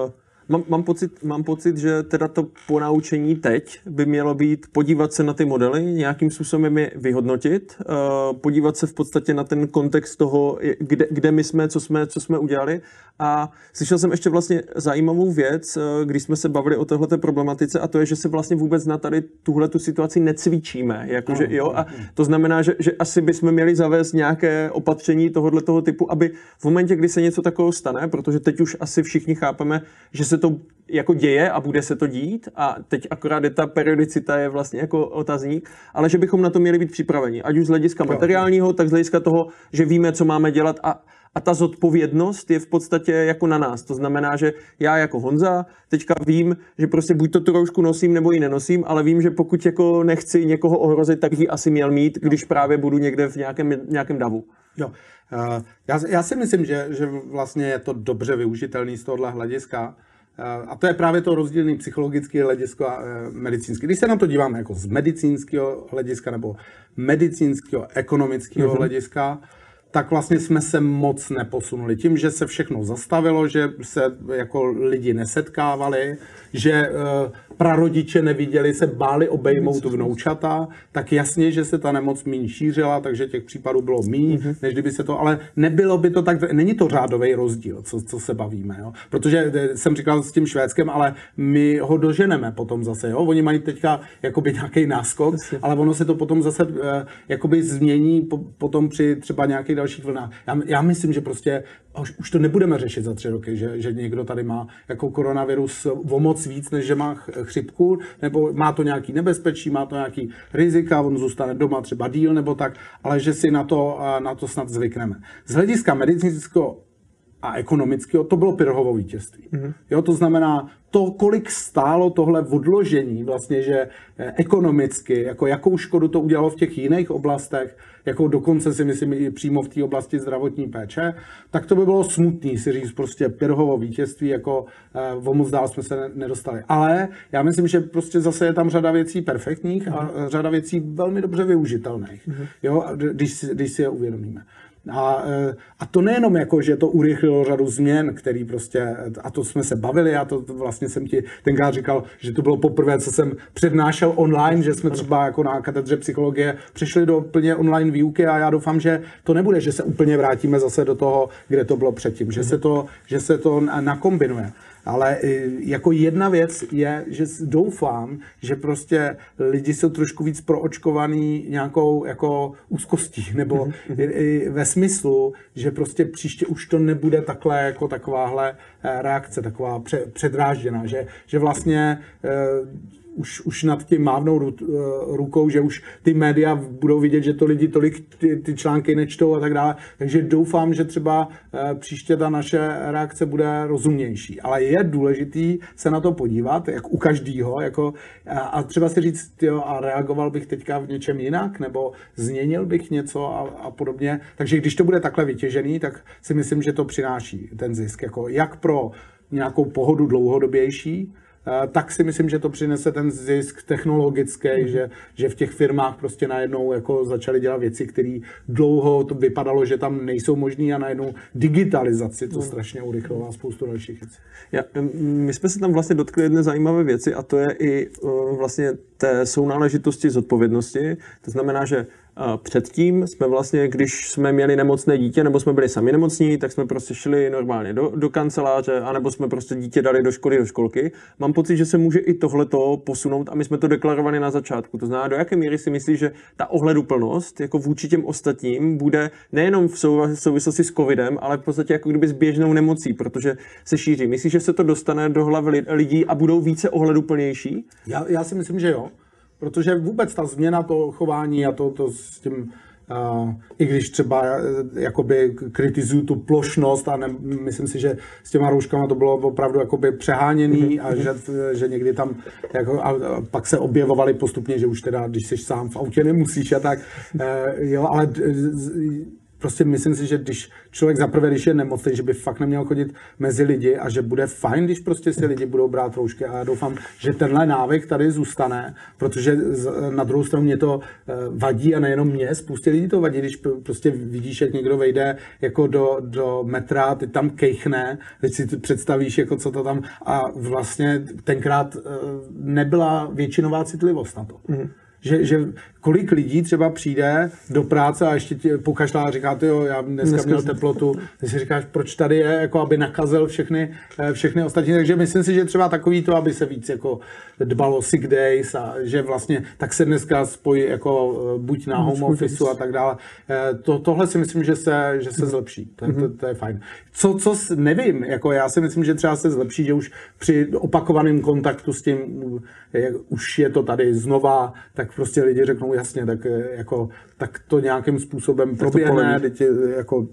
Uh... Mám, mám, pocit, mám pocit, že teda to ponaučení teď by mělo být podívat se na ty modely, nějakým způsobem je vyhodnotit, uh, podívat se v podstatě na ten kontext toho, kde, kde my jsme, co jsme, co jsme udělali. A slyšel jsem ještě vlastně zajímavou věc, uh, když jsme se bavili o této problematice, a to je, že se vlastně vůbec na tady tuhle tu situaci necvičíme. Jakože, jo? A to znamená, že, že asi bychom měli zavést nějaké opatření tohohle toho typu, aby v momentě, kdy se něco takového stane, protože teď už asi všichni chápeme, že se to jako děje a bude se to dít a teď akorát je ta periodicita je vlastně jako otazník, ale že bychom na to měli být připraveni, ať už z hlediska materiálního, tak z hlediska toho, že víme, co máme dělat a a ta zodpovědnost je v podstatě jako na nás. To znamená, že já jako Honza teďka vím, že prostě buď to tu roušku nosím nebo ji nenosím, ale vím, že pokud jako nechci někoho ohrozit, tak ji asi měl mít, když právě budu někde v nějakém, nějakém davu. Jo. Uh, já, já si myslím, že, že vlastně je to dobře využitelný z tohohle hlediska. A to je právě to rozdílný psychologické hledisko a e, medicínské. Když se na to díváme jako z medicínského hlediska nebo medicínského ekonomického mm-hmm. hlediska, tak vlastně jsme se moc neposunuli. Tím, že se všechno zastavilo, že se jako lidi nesetkávali, že uh, prarodiče neviděli, se báli obejmout vnoučata, tak jasně, že se ta nemoc méně šířila, takže těch případů bylo méně, mm-hmm. než kdyby se to, ale nebylo by to tak, není to řádový rozdíl, co, co se bavíme, jo? protože eh, jsem říkal s tím Švédskem, ale my ho doženeme potom zase, jo? oni mají teďka jakoby nějaký náskok, Jasně. ale ono se to potom zase uh, jakoby změní po, potom při třeba nějakých dalších vlnách. Já, já myslím, že prostě už, už to nebudeme řešit za tři roky, že, že někdo tady má jako koronavirus o moc víc, než že má chřipku, nebo má to nějaký nebezpečí, má to nějaký rizika, on zůstane doma třeba díl nebo tak, ale že si na to, na to snad zvykneme. Z hlediska medicínského a ekonomického, to bylo Pirhovo vítězství. Mm-hmm. Jo, to znamená, to, kolik stálo tohle odložení, vlastně, že eh, ekonomicky, jako jakou škodu to udělalo v těch jiných oblastech, jako dokonce si myslím i přímo v té oblasti zdravotní péče, tak to by bylo smutný si říct prostě Pirhovo vítězství, jako eh, o moc dál jsme se nedostali. Ale já myslím, že prostě zase je tam řada věcí perfektních a mhm. řada věcí velmi dobře využitelných, mm-hmm. jo, když, když si je uvědomíme. A, e, a to nejenom jako, že to urychlilo řadu změn, který prostě, a to jsme se bavili, a to, to vlastně jsem ti tenkrát říkal, že to bylo poprvé, co jsem přednášel online, že jsme třeba jako na katedře psychologie přišli do plně online výuky a já doufám, že to nebude, že se úplně vrátíme zase do toho, kde to bylo předtím, že se to, že se to nakombinuje. Ale jako jedna věc je, že doufám, že prostě lidi jsou trošku víc proočkovaný nějakou jako úzkostí, <laughs> nebo mhm, mhm. i ve smyslu, že prostě příště už to nebude takhle jako takováhle eh, reakce, taková předrážděná, že, že vlastně eh, už, už nad tím mávnou eh, rukou, že už ty média budou vidět, že to lidi tolik ty, ty články nečtou a tak dále. Takže doufám, že třeba eh, příště ta naše reakce bude rozumnější. Ale je důležitý se na to podívat, jak u každého, jako, a třeba si říct, jo, a reagoval bych teďka v něčem jinak, nebo změnil bych něco a, a podobně. Takže když to bude takhle vytěžený, tak si myslím, že to přináší ten zisk. Jako jak pro nějakou pohodu dlouhodobější, Eh, tak si myslím, že to přinese ten zisk technologický, mm. že, že v těch firmách prostě najednou jako začali dělat věci, které dlouho to vypadalo, že tam nejsou možné a najednou digitalizaci to mm. strašně urychlilo a spoustu dalších věcí. Ja, my jsme se tam vlastně dotkli jedné zajímavé věci a to je i uh, vlastně té sounáležitosti zodpovědnosti. To znamená, že Předtím jsme vlastně, když jsme měli nemocné dítě, nebo jsme byli sami nemocní, tak jsme prostě šli normálně do, do kanceláře, anebo jsme prostě dítě dali do školy, do školky. Mám pocit, že se může i tohleto posunout a my jsme to deklarovali na začátku. To znamená, do jaké míry si myslíš, že ta ohleduplnost, jako vůči těm ostatním, bude nejenom v souvislosti s covidem, ale v podstatě jako kdyby s běžnou nemocí, protože se šíří. Myslíš, že se to dostane do hlavy lidí a budou více ohleduplnější? Já, já si myslím, že jo. Protože vůbec ta změna toho chování a to, to s tím Uh, I když třeba uh, jakoby kritizuju tu plošnost a ne, myslím si, že s těma rouškama to bylo opravdu jakoby přeháněný a že, že někdy tam jako, a, a pak se objevovaly postupně, že už teda, když jsi sám v autě nemusíš a tak, uh, jo, ale prostě myslím si, že když člověk zaprvé, když je nemocný, že by fakt neměl chodit mezi lidi a že bude fajn, když prostě si lidi budou brát roušky a já doufám, že tenhle návyk tady zůstane, protože na druhou stranu mě to eh, vadí a nejenom mě, spoustě lidí to vadí, když prostě vidíš, jak někdo vejde jako do, do metra, ty tam kejchne, teď si představíš, jako co to tam a vlastně tenkrát eh, nebyla většinová citlivost na to. Mm-hmm. Že, že kolik lidí třeba přijde do práce a ještě tě pokašlá a říká, jo, já dneska, dneska měl teplotu, ty si říkáš, proč tady je, jako aby nakazil všechny, eh, všechny ostatní, takže myslím si, že třeba takový to, aby se víc jako dbalo sick days a že vlastně tak se dneska spojí jako eh, buď na home office a tak dále. Eh, to, tohle si myslím, že se, že se zlepší, to, to, to je fajn. Co, co nevím, jako já si myslím, že třeba se zlepší, že už při opakovaném kontaktu s tím, jak už je to tady znova, tak prostě lidi řeknou, jasně, tak, eh, jako, tak to nějakým způsobem proběhne, teď jako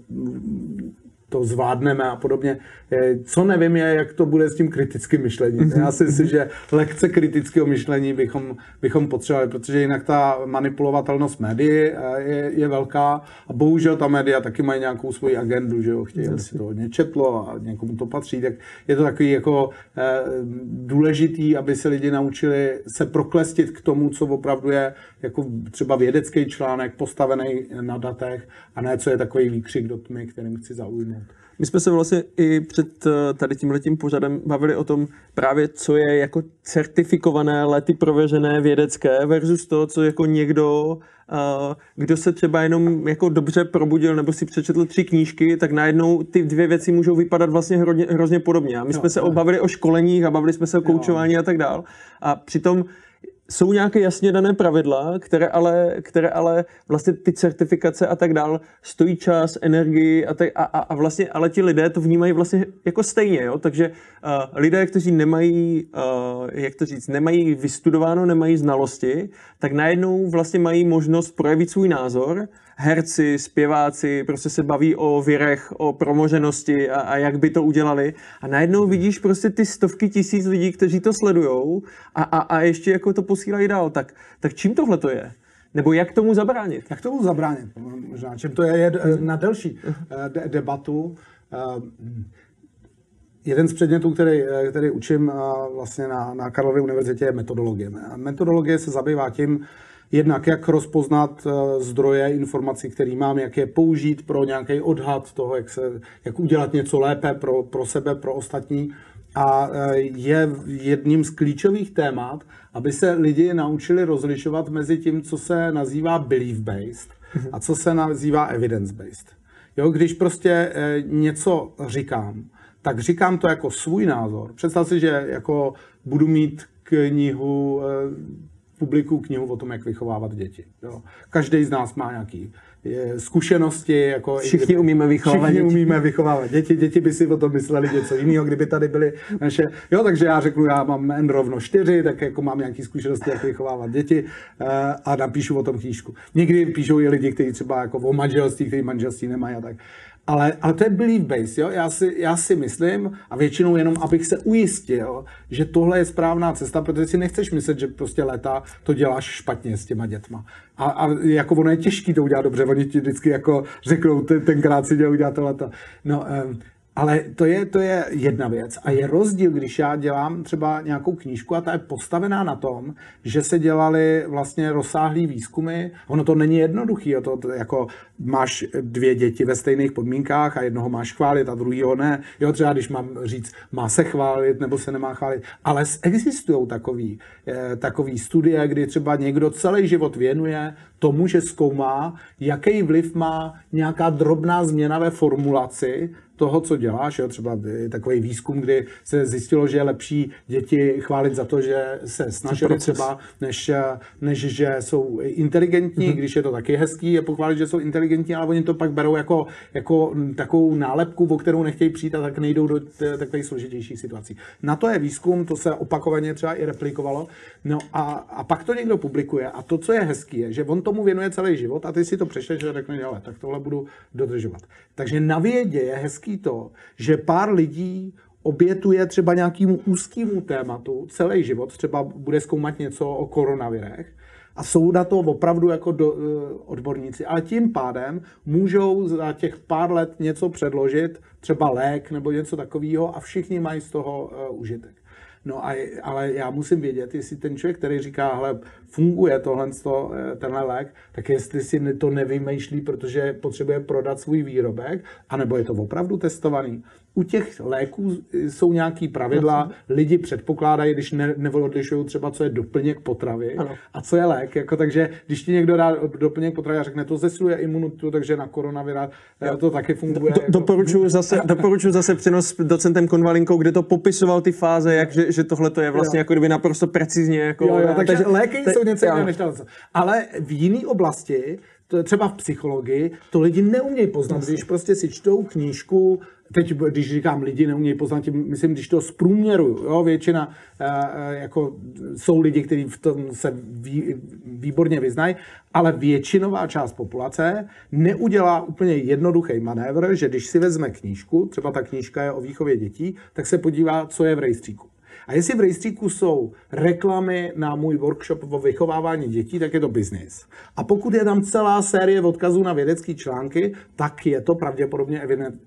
to zvládneme a podobně. Eh, co nevím je, jak to bude s tím kritickým myšlením. Mhm. Já si myslím, že lekce kritického myšlení bychom, bychom potřebovali, protože jinak ta manipulovatelnost médií eh, je, je velká a bohužel ta média taky mají nějakou svoji agendu, že jo, chtějí, aby si to hodně četlo a někomu to patří, tak je to takový jako eh, důležitý, aby se lidi naučili se proklestit k tomu, co opravdu je jako třeba vědecký článek postavený na datech a ne, co je takový výkřik do tmy, kterým chci zaujmout. My jsme se vlastně i před eh, tady tím letím pořadem bavili o tom právě, co je jako certifikované, lety prověřené vědecké versus to, co jako někdo, eh, kdo se třeba jenom jako dobře probudil nebo si přečetl tři knížky, tak najednou ty dvě věci můžou vypadat vlastně hrozně, hrozně podobně. A my jo, jsme se bavili o školeních a bavili jsme se o koučování a tak dál. A přitom jsou nějaké jasně dané pravidla, které ale, které ale vlastně ty certifikace a tak dál stojí čas, energii a, tak, a, a, a vlastně, ale ti lidé to vnímají vlastně jako stejně, jo? takže uh, lidé, kteří nemají, uh, jak to říct, nemají vystudováno, nemají znalosti, tak najednou vlastně mají možnost projevit svůj názor herci, zpěváci, prostě se baví o věrech, o promoženosti a, a jak by to udělali. A najednou vidíš prostě ty stovky tisíc lidí, kteří to sledujou a, a, a ještě jako to posílají dál. Tak, tak čím tohle to je? Nebo jak tomu zabránit? Jak tomu zabránit? Možná, čím to je, je na delší eh, de- debatu. Uh, jeden z předmětů, který, eh, který učím vlastně na, na Karlově univerzitě, je metodologie. Metodologie se zabývá tím, jednak jak rozpoznat eh, zdroje informací, které mám, jak je použít pro nějaký odhad toho, jak, se, jak udělat něco lépe pro, pro sebe, pro ostatní. A eh, je jedním z klíčových témat, aby se lidi naučili rozlišovat mezi tím, co se nazývá belief-based mhm. a co se nazývá evidence-based. Jo, když prostě eh, něco říkám, tak říkám to jako svůj názor. Představ si, že jako budu mít knihu publiku knihu o tom, jak vychovávat děti. Jo. Každý z nás má nějaký zkušenosti. Jako všichni kdyby, umíme vychovávat všichni děti. umíme vychovávat děti. Děti by si o tom mysleli něco jiného, kdyby tady byly naše... Jo, takže já řeknu, já mám N rovno čtyři, tak jako mám nějaké zkušenosti, jak vychovávat děti eh, a napíšu o tom knížku. Někdy píšou i lidi, kteří třeba jako o manželství, kteří manželství nemají a tak. Ale, ale to je belief base, jo? Já, si, já si myslím, a většinou jenom, abych se ujistil, že tohle je správná cesta, protože si nechceš myslet, že prostě léta to děláš špatně s těma dětma. A, a jako ono je těžký to udělat dobře, oni ti vždycky jako řeknou, ten, tenkrát si dělal udělat tohle. No, um, ale to je, to je jedna věc. A je rozdíl, když já dělám třeba nějakou knížku a ta je postavená na tom, že se dělali vlastně rozsáhlý výzkumy. Ono to není jednoduché. To, to, jako máš dvě děti ve stejných podmínkách a jednoho máš chválit a druhýho ne. Jo, třeba když mám říct, má se chválit nebo se nemá chválit. Ale existují takový, eh, takový studie, kdy třeba někdo celý život věnuje tomu, že zkoumá, jaký vliv má nějaká drobná změna ve formulaci toho, co děláš. Jo? Třeba takový výzkum, kdy se zjistilo, že je lepší děti chválit za to, že se snažili třeba, než, než že jsou inteligentní, mm-hmm. když je to taky hezký, je pochválit, že jsou inteligentní, ale oni to pak berou jako, jako takovou nálepku, o kterou nechtějí přijít a tak nejdou do takových složitějších situací. Na to je výzkum, to se opakovaně třeba i replikovalo. No a, a pak to někdo publikuje a to, co je hezký, je, že on tomu věnuje celý život a ty si to přečteš a řekneš, ale tak tohle budu dodržovat. Takže na vědě je hezký to, že pár lidí obětuje třeba nějakému úzkému tématu celý život, třeba bude zkoumat něco o koronavirech, a jsou na to opravdu jako do, uh, odborníci. Ale tím pádem můžou za těch pár let něco předložit, třeba lék nebo něco takového a všichni mají z toho uh, užitek. No a, ale já musím vědět, jestli ten člověk, který říká, hele, funguje tohle, eh, tenhle lék, tak jestli si to nevymýšlí, protože potřebuje prodat svůj výrobek, anebo je to opravdu testovaný u těch léků jsou nějaký pravidla, lidi předpokládají, když ne, neodlišují třeba, co je doplněk potravy ano. a co je lék. Jako, takže když ti někdo dá doplněk potravy a řekne, to zesluje imunitu, takže na koronavira jo. to taky funguje. Do, jako... doporučuji, zase, <laughs> doporučuji zase přenos s docentem Konvalinkou, kde to popisoval ty fáze, jak, že, že tohle to je vlastně jo. jako kdyby naprosto precizně. Jako, jo, jo, takže, takže léky te, jsou něco jiného než Ale v jiné oblasti to třeba v psychologii, to lidi neumějí poznat, když prostě si čtou knížku teď, když říkám lidi, neumějí poznat, myslím, když to zprůměru, jo, většina eh, eh, jako jsou lidi, kteří v tom se vý, výborně vyznají, ale většinová část populace neudělá úplně jednoduchý manévr, že když si vezme knížku, třeba ta knížka je o výchově dětí, tak se podívá, co je v rejstříku. A jestli v rejstříku jsou reklamy na můj workshop o vychovávání dětí, tak je to business. A pokud je tam celá série odkazů na vědecké články, tak je to pravděpodobně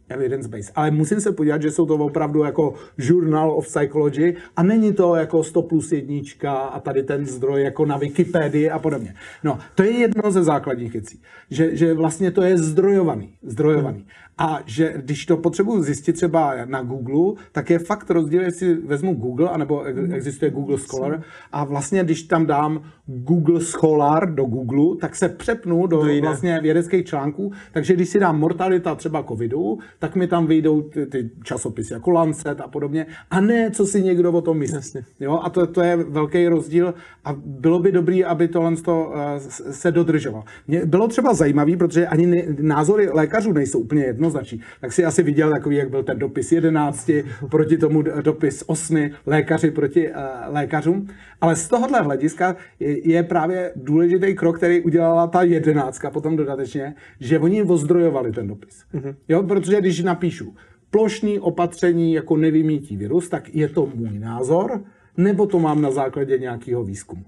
evidence-based. Ale musím se podívat, že jsou to opravdu jako Journal of Psychology a není to jako 100 plus jednička a tady ten zdroj jako na Wikipedii a podobně. No, to je jedno ze základních věcí, že, že vlastně to je zdrojovaný. zdrojovaný. A že když to potřebuji zjistit třeba na Google, tak je fakt rozdíl, jestli vezmu Google, anebo existuje Google Scholar. A vlastně, když tam dám Google Scholar do Google, tak se přepnu do vlastně vědeckých článků. Takže když si dám mortalita třeba covidu, tak mi tam vyjdou ty, ty časopisy jako Lancet a podobně. A ne, co si někdo o tom myslí. Jo? A to, to je velký rozdíl. A bylo by dobré, aby tohle to, uh, se dodržovalo. Mě bylo třeba zajímavé, protože ani názory lékařů nejsou úplně jednoznační. Tak si asi viděl takový, jak byl ten dopis 11 proti tomu dopis 8 lékaři proti uh, lékařům. Ale z tohohle hlediska je, je právě důležitý krok, který udělala ta jedenáctka potom dodatečně, že oni ozdrojovali ten dopis. Mm-hmm. Jo, protože když napíšu plošní opatření jako nevymítí virus, tak je to můj názor, nebo to mám na základě nějakého výzkumu.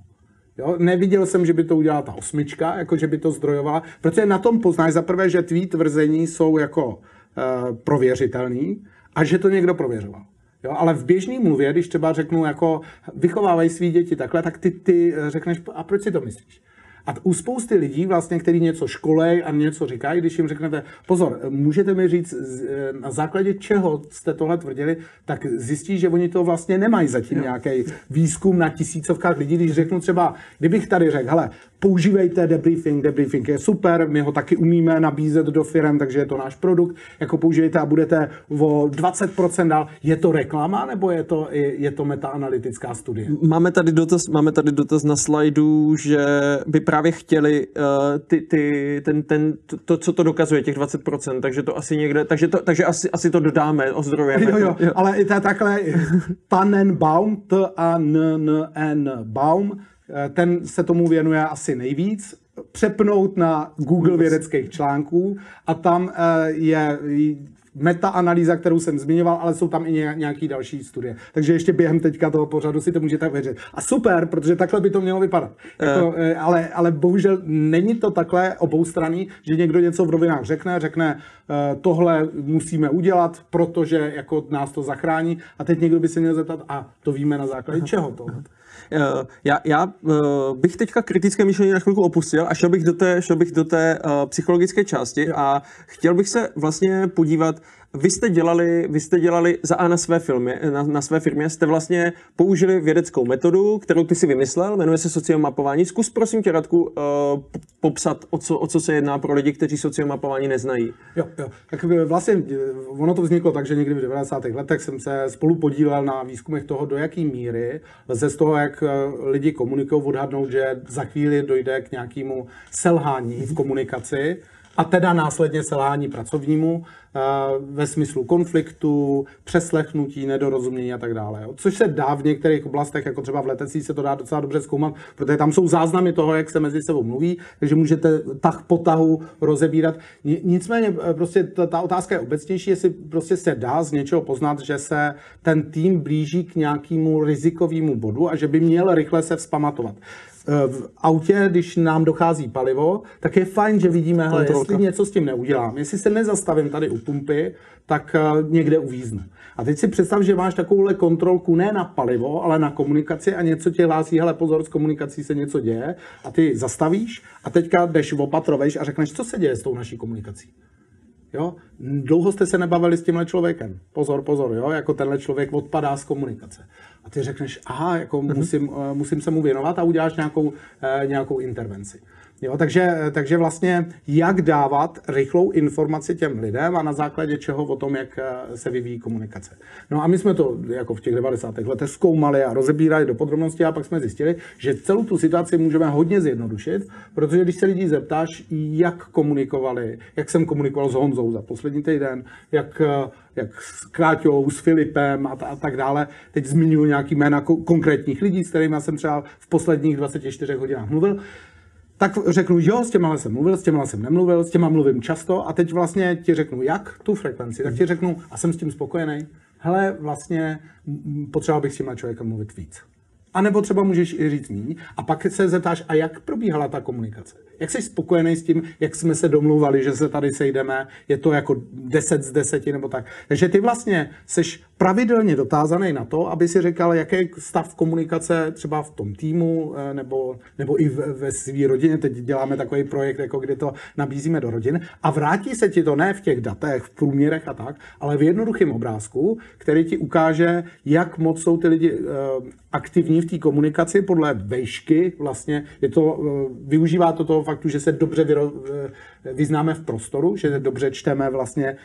Jo? Neviděl jsem, že by to udělala ta osmička, jako že by to zdrojovala, protože na tom poznáš za prvé, že tvý tvrzení jsou jako uh, prověřitelný a že to někdo prověřoval. Jo, ale v běžné mluvě, když třeba řeknu, jako vychovávají svý děti takhle, tak ty, ty řekneš, a proč si to myslíš? A u spousty lidí, vlastně, kteří něco školej a něco říkají, když jim řeknete, pozor, můžete mi říct, e, na základě čeho jste tohle tvrdili, tak zjistí, že oni to vlastně nemají zatím nějaký výzkum na tisícovkách lidí. Když řeknu třeba, kdybych tady řekl, hele, používejte debriefing, debriefing je super, my ho taky umíme nabízet do firm, takže je to náš produkt, jako použijete a budete o 20% dál. Je to reklama nebo je to, je, je to metaanalytická studie? Máme tady dotaz, máme tady dotaz na slajdu, že by právě chtěli uh, ty, ty, ten, ten, to, co to dokazuje, těch 20%, takže to asi někde, takže, to, takže asi, asi to dodáme, ozdrojujeme. Jo, jo, jo. ale i takhle Tannenbaum, T-A-N-N-N Baum, Eh, ten se tomu věnuje asi nejvíc, přepnout na Google vědeckých článků a tam eh, je metaanalýza, kterou jsem zmiňoval, ale jsou tam i nějaký další studie. Takže ještě během teďka toho pořadu si to můžete věřit. A super, protože takhle by to mělo vypadat. Jako, uh. ale, ale bohužel není to takhle oboustranný, že někdo něco v rovinách řekne, řekne, tohle musíme udělat, protože jako nás to zachrání a teď někdo by se měl zeptat, a to víme na základě čeho tohle. Uh, já, já uh, bych teďka kritické myšlení na chvilku opustil a šel bych do té, šel bych do té uh, psychologické části a chtěl bych se vlastně podívat, vy jste dělali, vy jste dělali za A na své, filmy, na, na své firmě, jste vlastně použili vědeckou metodu, kterou ty si vymyslel, jmenuje se sociomapování. Zkus prosím tě, Radku, uh, popsat, o co, o co se jedná pro lidi, kteří sociomapování neznají. Jo, jo. Tak vlastně ono to vzniklo tak, že někdy v 90. letech jsem se spolu podílel na výzkumech toho, do jaké míry lze z toho, jak lidi komunikují, odhadnout, že za chvíli dojde k nějakému selhání v komunikaci a teda následně selhání pracovnímu eh, ve smyslu konfliktu, přeslechnutí, nedorozumění a tak dále. Což se dá v některých oblastech, jako třeba v letectví, se to dá docela dobře zkoumat, protože tam jsou záznamy toho, jak se mezi sebou mluví, takže můžete tah po tahu rozebírat. Nicméně eh, prostě ta, ta otázka je obecnější, jestli prostě se dá z něčeho poznat, že se ten tým blíží k nějakému rizikovému bodu a že by měl rychle se vzpamatovat. Eh, v autě, když nám dochází palivo, tak je fajn, že vidíme, hele, jestli něco s tím neudělám, jestli se nezastavím tady u pumpy, tak eh, někde uvíznu. A teď si představ, že máš takovouhle kontrolku ne na palivo, ale na komunikaci a něco tě hlásí, hele pozor, s komunikací se něco děje a ty zastavíš a teďka jdeš opatroveš a řekneš, co se děje s tou naší komunikací. Jo? Dlouho jste se nebavili s tímhle člověkem. Pozor, pozor, jo? jako tenhle člověk odpadá z komunikace. A ty řekneš, aha, jako mm-hmm. musím, uh, musím se mu věnovat a uděláš nějakou, uh, nějakou intervenci. Jo, takže, takže vlastně jak dávat rychlou informaci těm lidem a na základě čeho o tom, jak eh, se vyvíjí komunikace. No a my jsme to jako v těch 90. letech zkoumali a rozebírali do podrobností a pak jsme zjistili, že celou tu situaci můžeme hodně zjednodušit, protože když se lidí zeptáš, jak komunikovali, jak jsem komunikoval s Honzou za poslední týden, jak eh, jak s Kráťou, s Filipem a, t- a tak dále. Teď zmiňuji nějaký jména ko- konkrétních lidí, s kterými jsem třeba v posledních 24 hodinách mluvil tak řeknu, jo, s těma jsem mluvil, s těma jsem nemluvil, s těma mluvím často a teď vlastně ti řeknu, jak tu frekvenci, tak ti řeknu, a jsem s tím spokojený, hele, vlastně potřeboval bych s těma člověkem mluvit víc. A nebo třeba můžeš i říct míň. A pak se zeptáš, a jak probíhala ta komunikace? Jak jsi spokojený s tím, jak jsme se domluvali, že se tady sejdeme? Je to jako 10 z 10 nebo tak. Takže ty vlastně jsi pravidelně dotázaný na to, aby si říkal, jaký je stav komunikace třeba v tom týmu eh, nebo, nebo i ve své rodině. Teď děláme takový projekt, jako kdy to nabízíme do rodin. A vrátí se ti to ne v těch datech, v průměrech a tak, ale v jednoduchém obrázku, který ti ukáže, jak moc jsou ty lidi uh, aktivní v té komunikaci podle vejšky. Vlastně je to, uh, využívá to toho faktu, že se dobře vyro, vyznáme v prostoru, že dobře čteme vlastně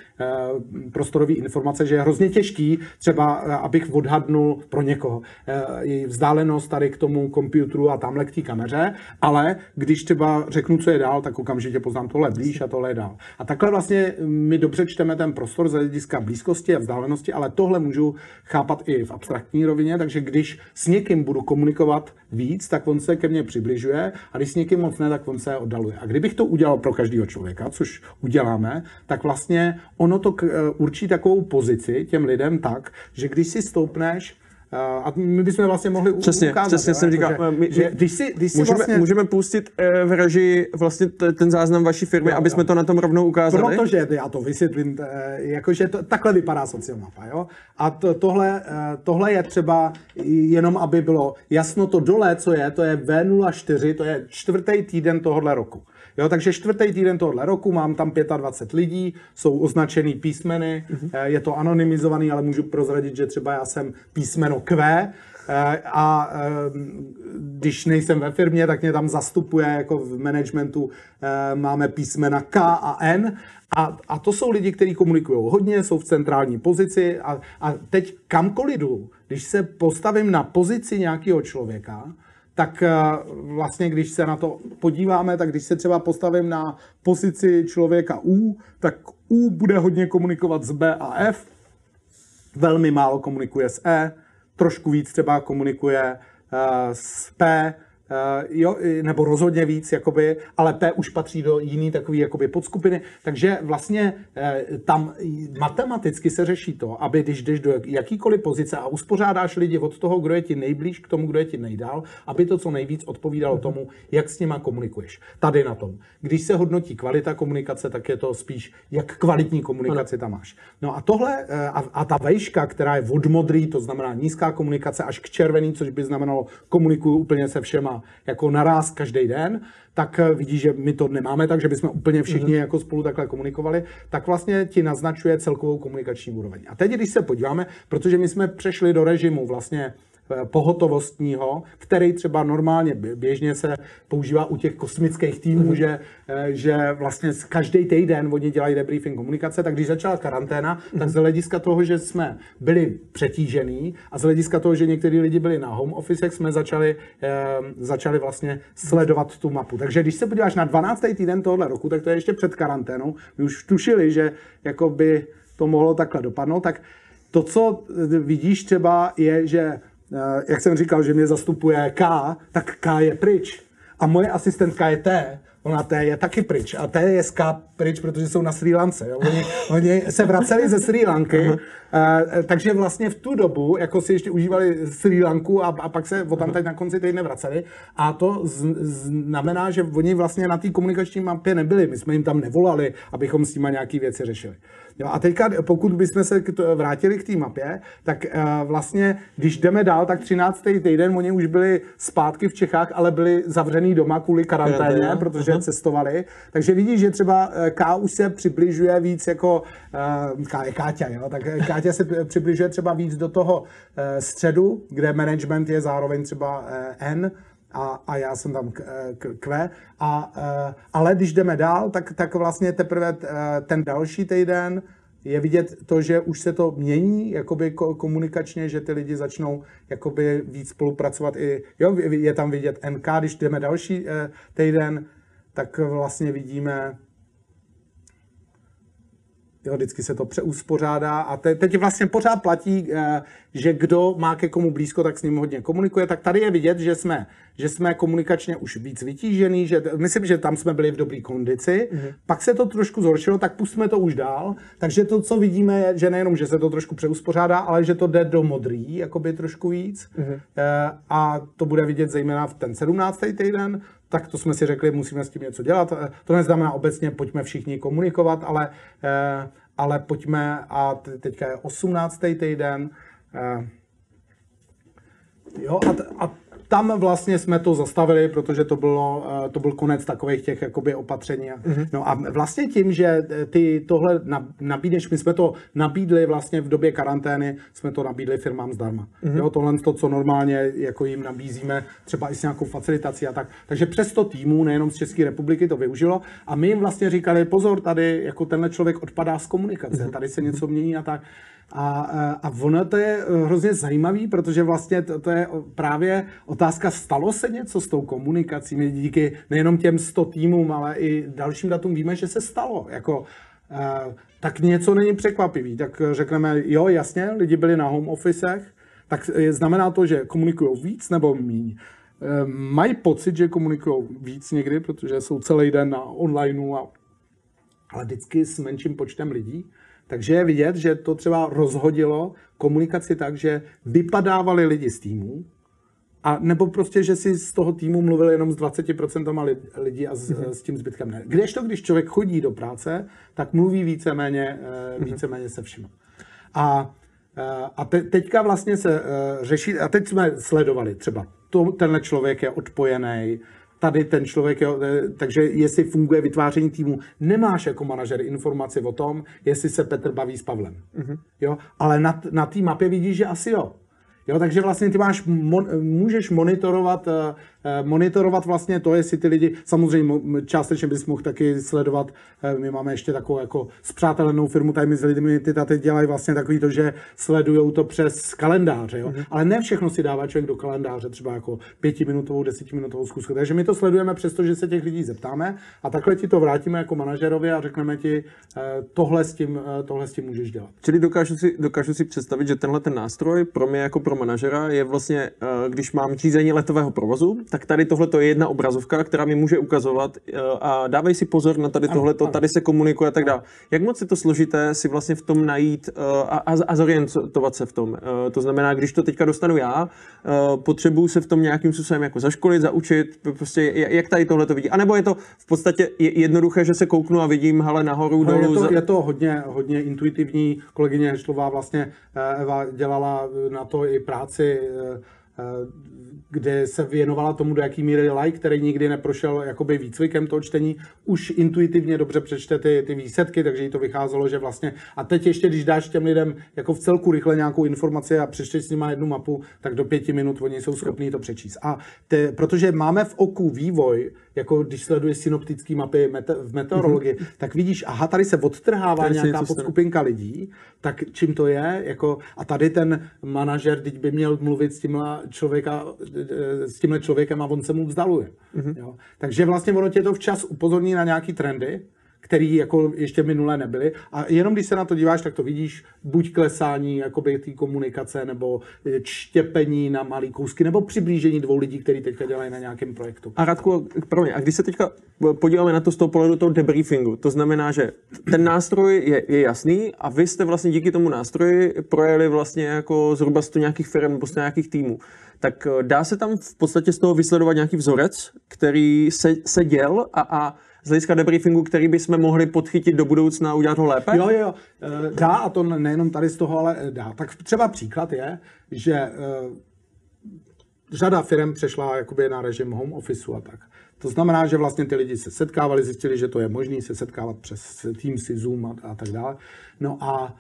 prostorové informace, že je hrozně těžký třeba, eh, abych odhadnul pro někoho eh, její vzdálenost tady k tomu počítači a tamhle k té kameře, ale když třeba řeknu, co je dál, tak okamžitě poznám tohle blíž a tohle je dál. A takhle vlastně my dobře čteme ten prostor z hlediska blízkosti a vzdálenosti, ale tohle můžu chápat i v abstraktní rovině, takže když s někým budu komunikovat víc, tak on se ke mně přibližuje a když s někým moc ne, tak on se oddaluje. A kdybych to udělal pro každého člověka, což uděláme, tak vlastně ono to eh, určí takovou pozici těm lidem tak, že když si stoupneš a my bychom vlastně mohli přesně, ukázat. Přesně, jsem říkal, že, my, že když si, když si můžeme, vlastně... můžeme pustit eh, v režii vlastně ten záznam vaší firmy, jo, aby jsme jo. to na tom rovnou ukázali? Protože, já to vysvětlím, jakože to, takhle vypadá sociomapa, jo? A to, tohle, tohle je třeba jenom, aby bylo jasno to dole, co je, to je V04, to je čtvrtý týden tohohle roku. Jo, takže čtvrtý týden tohohle roku mám tam 25 lidí, jsou označený písmeny, mm-hmm. je to anonymizovaný, ale můžu prozradit, že třeba já jsem písmeno Q, eh, a eh, když nejsem ve firmě, tak mě tam zastupuje jako v managementu máme písmena K a N a, a to jsou lidi, kteří komunikují hodně, jsou v centrální pozici a, a teď kamkoliv jdu, když se postavím na pozici nějakého člověka, tak eh, vlastně, když se na to podíváme, tak když se třeba postavím na pozici člověka U, tak U bude hodně komunikovat s B a F, velmi málo komunikuje s E, trošku víc třeba komunikuje uh, s P, jo, nebo rozhodně víc, jakoby, ale P už patří do jiný takový jakoby podskupiny, takže vlastně uh, tam matematicky se řeší to, aby když jdeš do jakýkoliv pozice a uspořádáš lidi od toho, kdo je ti nejblíž k tomu, kdo je ti nejdál, aby to co nejvíc odpovídalo tomu, jak s nima komunikuješ. Tady na tom. Když se hodnotí kvalita komunikace, tak je to spíš, jak kvalitní komunikaci tam máš. No a tohle, uh, a, a ta vejška, která je od modrý, to znamená nízká komunikace, až k červený, což by znamenalo komunikuju úplně se všema jako naraz každý den, tak eh, vidí, že my to nemáme tak, že bychom úplně všichni mm-hmm. jako spolu takhle komunikovali, tak vlastně ti naznačuje celkovou komunikační úroveň. A teď, když se podíváme, protože my jsme přešli do režimu vlastně pohotovostního, který třeba normálně běžně se používá u těch kosmických týmů, že, eh, že vlastně každý týden oni dělají debriefing komunikace, tak když začala karanténa, tak z hlediska toho, že jsme byli přetížený a z hlediska toho, že někteří lidi byli na home office, jsme začali, eh, začali vlastně sledovat tu mapu. Takže když se podíváš na 12. týden tohohle roku, tak to je ještě před karanténou, my už tušili, že jakoby to mohlo takhle dopadnout, tak to, co vidíš třeba, je, že, eh, jak jsem říkal, že mě zastupuje K, tak K je pryč. A moje asistentka je T, ona T je taky pryč. A T je z K pryč, protože jsou na Sri Lance. Jo. Oni, <laughs> oni se vraceli ze Sri Lanky, uh, takže vlastně v tu dobu, jako si ještě užívali Sri Lanku a, a pak se o tam teď na konci týdne vraceli. A to z, znamená, že oni vlastně na té komunikační mapě nebyli. My jsme jim tam nevolali, abychom s nimi nějaké věci řešili. Jo, a teďka, pokud bychom se vrátili k té mapě, tak uh, vlastně, když jdeme dál, tak 13. týden oni už byli zpátky v Čechách, ale byli zavřený doma kvůli karanténě, protože uh-huh. cestovali. Takže vidíš, že třeba eh, K už se přibližuje víc jako, uh, K je Káťa, jo? tak Káťa se přibližuje třeba víc do toho uh, středu, kde management je zároveň třeba uh, N, a, a já jsem tam Q. A, ale když jdeme dál, tak, tak vlastně teprve ten další týden je vidět to, že už se to mění jakoby komunikačně, že ty lidi začnou jakoby víc spolupracovat i, jo, je tam vidět NK, když jdeme další týden, tak vlastně vidíme Jo, vždycky se to přeuspořádá a te, teď vlastně pořád platí, eh, že kdo má ke komu blízko, tak s ním hodně komunikuje. Tak tady je vidět, že jsme, že jsme komunikačně už víc vytížený, že myslím, že tam jsme byli v dobré kondici. Mm-hmm. Pak se to trošku zhoršilo, tak pustíme to už dál. Takže to, co vidíme, je, že nejenom, že se to trošku přeuspořádá, ale že to jde do modrý, jakoby trošku víc. Mm-hmm. A to bude vidět zejména v ten 17. týden, tak to jsme si řekli, musíme s tím něco dělat. To neznamená obecně, pojďme všichni komunikovat, ale, eh, ale pojďme, a teďka je 18. týden, eh, jo, a, a tam vlastně jsme to zastavili, protože to, bylo, eh, to byl konec takových těch jakoby opatření. Mm-hmm. No a vlastně tím, že eh, ty tohle nabídneš, my jsme to nabídli vlastně v době karantény, jsme to nabídli firmám zdarma. Mm-hmm. Jo, tohle to, co normálně jako jim nabízíme, třeba i s nějakou facilitací a tak. Takže přes to týmu, nejenom z České republiky, to využilo a my jim vlastně říkali, pozor, tady jako tenhle člověk odpadá z komunikace, mm-hmm. tady se něco mění a tak. A, a ono to je hrozně zajímavý, protože vlastně to, to je právě otázka, stalo se něco s tou komunikací. My díky nejenom těm 100 týmům, ale i dalším datům víme, že se stalo. Jako, tak něco není překvapivý. Tak řekneme, jo, jasně, lidi byli na home officech, tak znamená to, že komunikují víc nebo míň. Mají pocit, že komunikují víc někdy, protože jsou celý den na onlineu, a, ale vždycky s menším počtem lidí. Takže je vidět, že to třeba rozhodilo komunikaci tak, že vypadávali lidi z týmu, a nebo prostě, že si z toho týmu mluvil jenom s 20% lidí a s, mm-hmm. s tím zbytkem ne. Kdežto, když člověk chodí do práce, tak mluví víceméně, mm-hmm. víceméně se vším. A, eh, a te, teďka vlastně se uh, řeší, a teď jsme sledovali třeba, to, tenhle člověk je odpojený, tady ten člověk, jo, eh, takže jestli funguje vytváření týmu, nemáš jako manažer informaci o tom, jestli se Petr baví s Pavlem. Mm-hmm. Jo, ale na, na té mapě vidíš, že asi jo. Jo, takže vlastně ty máš, mon, můžeš monitorovat uh, Eh, monitorovat vlastně to, jestli ty lidi, samozřejmě částečně bys mohl taky sledovat, eh, my máme ještě takovou jako zpřátelenou firmu tady s lidmi, ty tady dělají vlastně takový to, že sledují to přes kalendáře, jo? Mm-hmm. ale ne všechno si dává člověk do kalendáře, třeba jako pětiminutovou, desetiminutovou zkusku, takže my to sledujeme přesto, že se těch lidí zeptáme a takhle ti to vrátíme jako manažerovi a řekneme ti, eh, tohle s tím, tohle s tím můžeš dělat. Čili dokážu si, dokážu si představit, že tenhle ten nástroj pro mě jako pro manažera je vlastně, když mám řízení letového provozu, tak tady tohle je jedna obrazovka, která mi může ukazovat eh, a dávej si pozor na tady tohle, tady se komunikuje a tak dále. Jak moc je to složité si vlastně v tom najít eh, a, a, a zorientovat se v tom? Eh, to znamená, když to teďka dostanu já, potřebuju se v tom nějakým způsobem jako zaškolit, zaučit, prostě jak tady tohle to vidí. A nebo je to v podstatě jednoduché, že se kouknu a vidím, ale nahoru, no, dolů. Je to, je to hodně, hodně intuitivní. Kolegyně Hešlová vlastně Eva dělala na to i práci kde se věnovala tomu, do jaký míry like, který nikdy neprošel jakoby výcvikem toho čtení, už intuitivně dobře přečte ty, ty výsledky, takže jí to vycházelo, že vlastně, a teď ještě, když dáš těm lidem jako v celku rychle nějakou informaci a přečteš s nimi jednu mapu, tak do pěti minut oni jsou schopní to přečíst. A te, protože máme v oku vývoj, jako když sleduješ synoptické mapy mete, v meteorologii, mm-hmm. tak vidíš, aha, tady se odtrhává tady nějaká podskupinka lidí, tak čím to je, jako, a tady ten manažer, teď by měl mluvit s tímhle, člověka, s tímhle člověkem a on se mu vzdaluje. Mm-hmm. Jo? Takže vlastně ono tě to včas upozorní na nějaký trendy, který jako ještě minule nebyly. A jenom když se na to díváš, tak to vidíš buď klesání jakoby té komunikace, nebo čtěpení na malý kousky, nebo přiblížení dvou lidí, kteří teďka dělají na nějakém projektu. A Radku, mě, a když se teďka podíváme na to z toho pohledu toho debriefingu, to znamená, že ten nástroj je, je jasný a vy jste vlastně díky tomu nástroji projeli vlastně jako zhruba 100 nějakých firm nebo 100 nějakých týmů tak dá se tam v podstatě z toho vysledovat nějaký vzorec, který se, se děl a, a z hlediska debriefingu, který bychom mohli podchytit do budoucna a udělat ho lépe? Jo, jo, eh, dá a to nejenom tady z toho, ale eh, dá. Tak třeba příklad je, že eh, řada firm přešla jakoby na režim home officeu a tak. To znamená, že vlastně ty lidi se setkávali, zjistili, že to je možné se setkávat přes Teamsy, Zoom a, a tak dále. No a,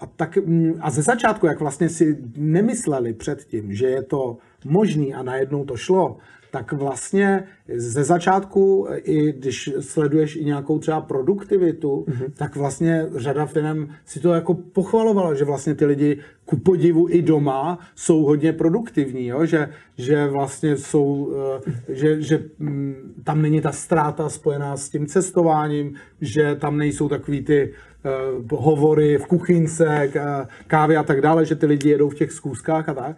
a, tak, mm, a ze začátku, jak vlastně si nemysleli předtím, že je to možný a najednou to šlo, tak vlastně ze začátku, i když sleduješ i nějakou třeba produktivitu, mm-hmm. tak vlastně řada firm si to jako pochvalovala, že vlastně ty lidi ku podivu i doma jsou hodně produktivní, jo? Že, že vlastně jsou, eh, že, že mm, tam není ta ztráta spojená s tím cestováním, že tam nejsou takový ty uh, hovory v kuchynce, kávy a tak dále, že ty lidi jedou v těch zkouškách a tak.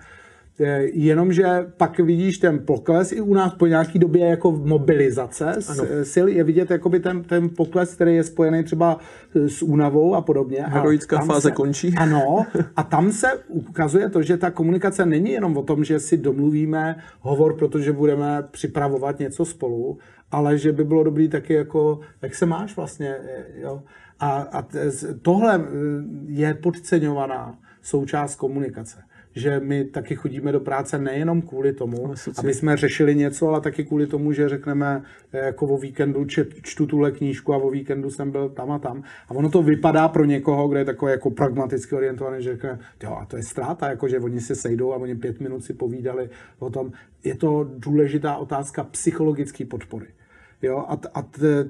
Eh, jenomže pak vidíš ten pokles i u nás po nějaký době jako mobilizace ano. Eh, sil je vidět jakoby ten, ten pokles, který je spojený třeba eh, s únavou a podobně. Heroická a fáze se, končí. <laughs> Ano, a tam se ukazuje to, že ta komunikace není jenom o tom, že si domluvíme hovor, protože budeme připravovat něco spolu, ale že by bylo dobrý taky jako, jak se máš vlastně, jo. A, a tohle je podceňovaná součást komunikace že my taky chodíme do práce nejenom kvůli tomu, aby jsme řešili něco, ale taky kvůli tomu, že řekneme, eh, jako o víkendu čet, čtu tuhle knížku a o víkendu jsem byl tam a tam. A ono to vypadá pro někoho, kde je takový jako pragmaticky orientovaný, že řekne, jo, a to je ztráta, jako že oni se sejdou a oni pět minut si povídali o tom. Je to důležitá otázka psychologické podpory. Jo, a, a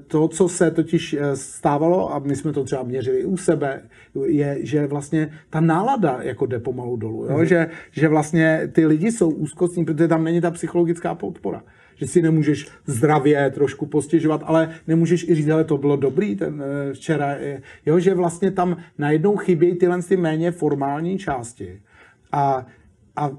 to, co se totiž eh, stávalo, a my jsme to třeba měřili u sebe, je, že vlastně ta nálada jako jde pomalu dolů. Jo? Mm-hmm. Že, že vlastně ty lidi jsou úzkostní, protože tam není ta psychologická podpora. Že si nemůžeš zdravě trošku postěžovat, ale nemůžeš i říct, ale to bylo dobrý ten eh, včera. Jo, že vlastně tam najednou chybějí tyhle ty méně formální části. A a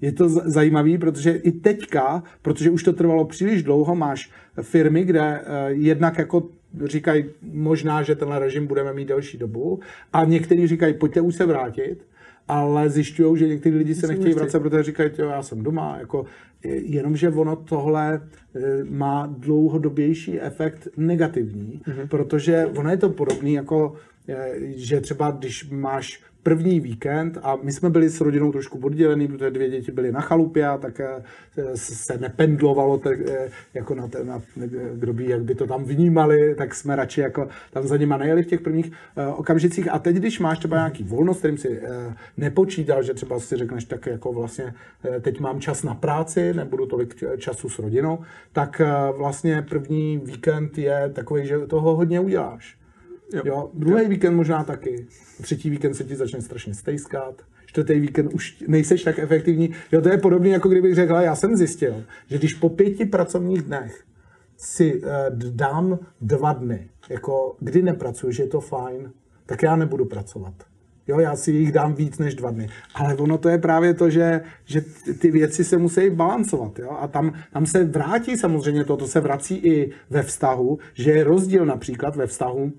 je to zajímavé, protože i teďka, protože už to trvalo příliš dlouho, máš firmy, kde eh, jednak jako říkají možná, že tenhle režim budeme mít delší dobu a někteří říkají, pojďte už se vrátit, ale zjišťují, že někteří lidi se nechtějí vracet, protože říkají, jo, já jsem doma, jako, jenomže ono tohle eh, má dlouhodobější efekt negativní, mm-hmm. protože ono je to podobný jako eh, že třeba když máš první víkend a my jsme byli s rodinou trošku oddělený, protože dvě děti byly na chalupě a tak eh, se nependlovalo tak, eh, jako na, na, kdo by, jak by to tam vnímali, tak jsme radši jako tam za nima nejeli v těch prvních okamžicích. A teď, když máš třeba nějaký volnost, kterým si nepočítal, že třeba si řekneš, tak jako vlastně teď mám čas na práci, nebudu tolik času s rodinou, tak vlastně první víkend je takový, že toho hodně uděláš. Jo. jo. Druhý víkend možná taky. Třetí víkend se ti začne strašně stejskat. Čtvrtý víkend už nejseš tak efektivní. Jo, to je podobné, jako kdybych řekl, já jsem zjistil, že když po pěti pracovních dnech si uh, dám dva dny, jako kdy nepracuji, že je to fajn, tak já nebudu pracovat. Jo, já si jich dám víc než dva dny. Ale ono to je právě to, že, že ty věci se musí balancovat. Jo? A tam, tam se vrátí samozřejmě to, to se vrací i ve vztahu, že je rozdíl například ve vztahu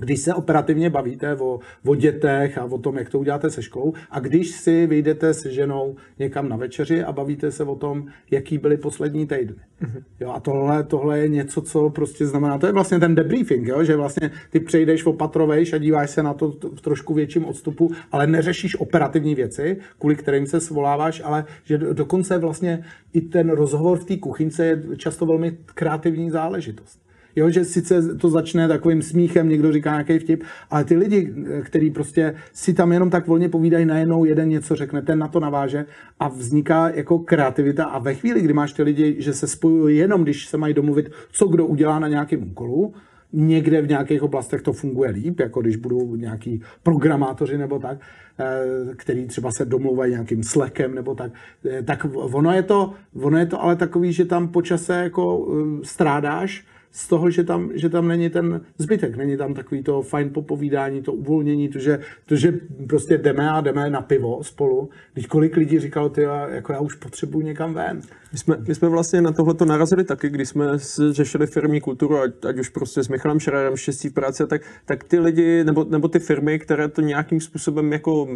když se operativně bavíte o, o dětech a o tom, jak to uděláte se školou, a když si vyjdete s ženou někam na večeři a bavíte se o tom, jaký byly poslední týdny. Mm-hmm. Jo, a tohle, tohle je něco, co prostě znamená, to je vlastně ten debriefing, jo, že vlastně ty přejdeš opatrovejš a díváš se na to v trošku větším odstupu, ale neřešíš operativní věci, kvůli kterým se svoláváš, ale že dokonce vlastně i ten rozhovor v té kuchyňce je často velmi kreativní záležitost. Jo, že sice to začne takovým smíchem, někdo říká nějaký vtip, ale ty lidi, kteří prostě si tam jenom tak volně povídají, najednou jeden něco řekne, ten na to naváže a vzniká jako kreativita. A ve chvíli, kdy máš ty lidi, že se spojují jenom, když se mají domluvit, co kdo udělá na nějakém úkolu, někde v nějakých oblastech to funguje líp, jako když budou nějaký programátoři nebo tak, eh, který třeba se domluvají nějakým slekem nebo tak, eh, tak ono je to, ono je to ale takový, že tam počase jako eh, strádáš, z toho, že tam, že tam není ten zbytek, není tam takový to fajn popovídání, to uvolnění, to, že, to, že prostě jdeme a jdeme na pivo spolu. Když kolik lidí říkalo, ty, jako já už potřebuji někam ven. My jsme, my jsme vlastně na tohle to narazili taky, když jsme řešili firmní kulturu, ať, ať už prostě s Michalem Šrerem, štěstí v práci, tak, tak ty lidi, nebo, nebo ty firmy, které to nějakým způsobem jako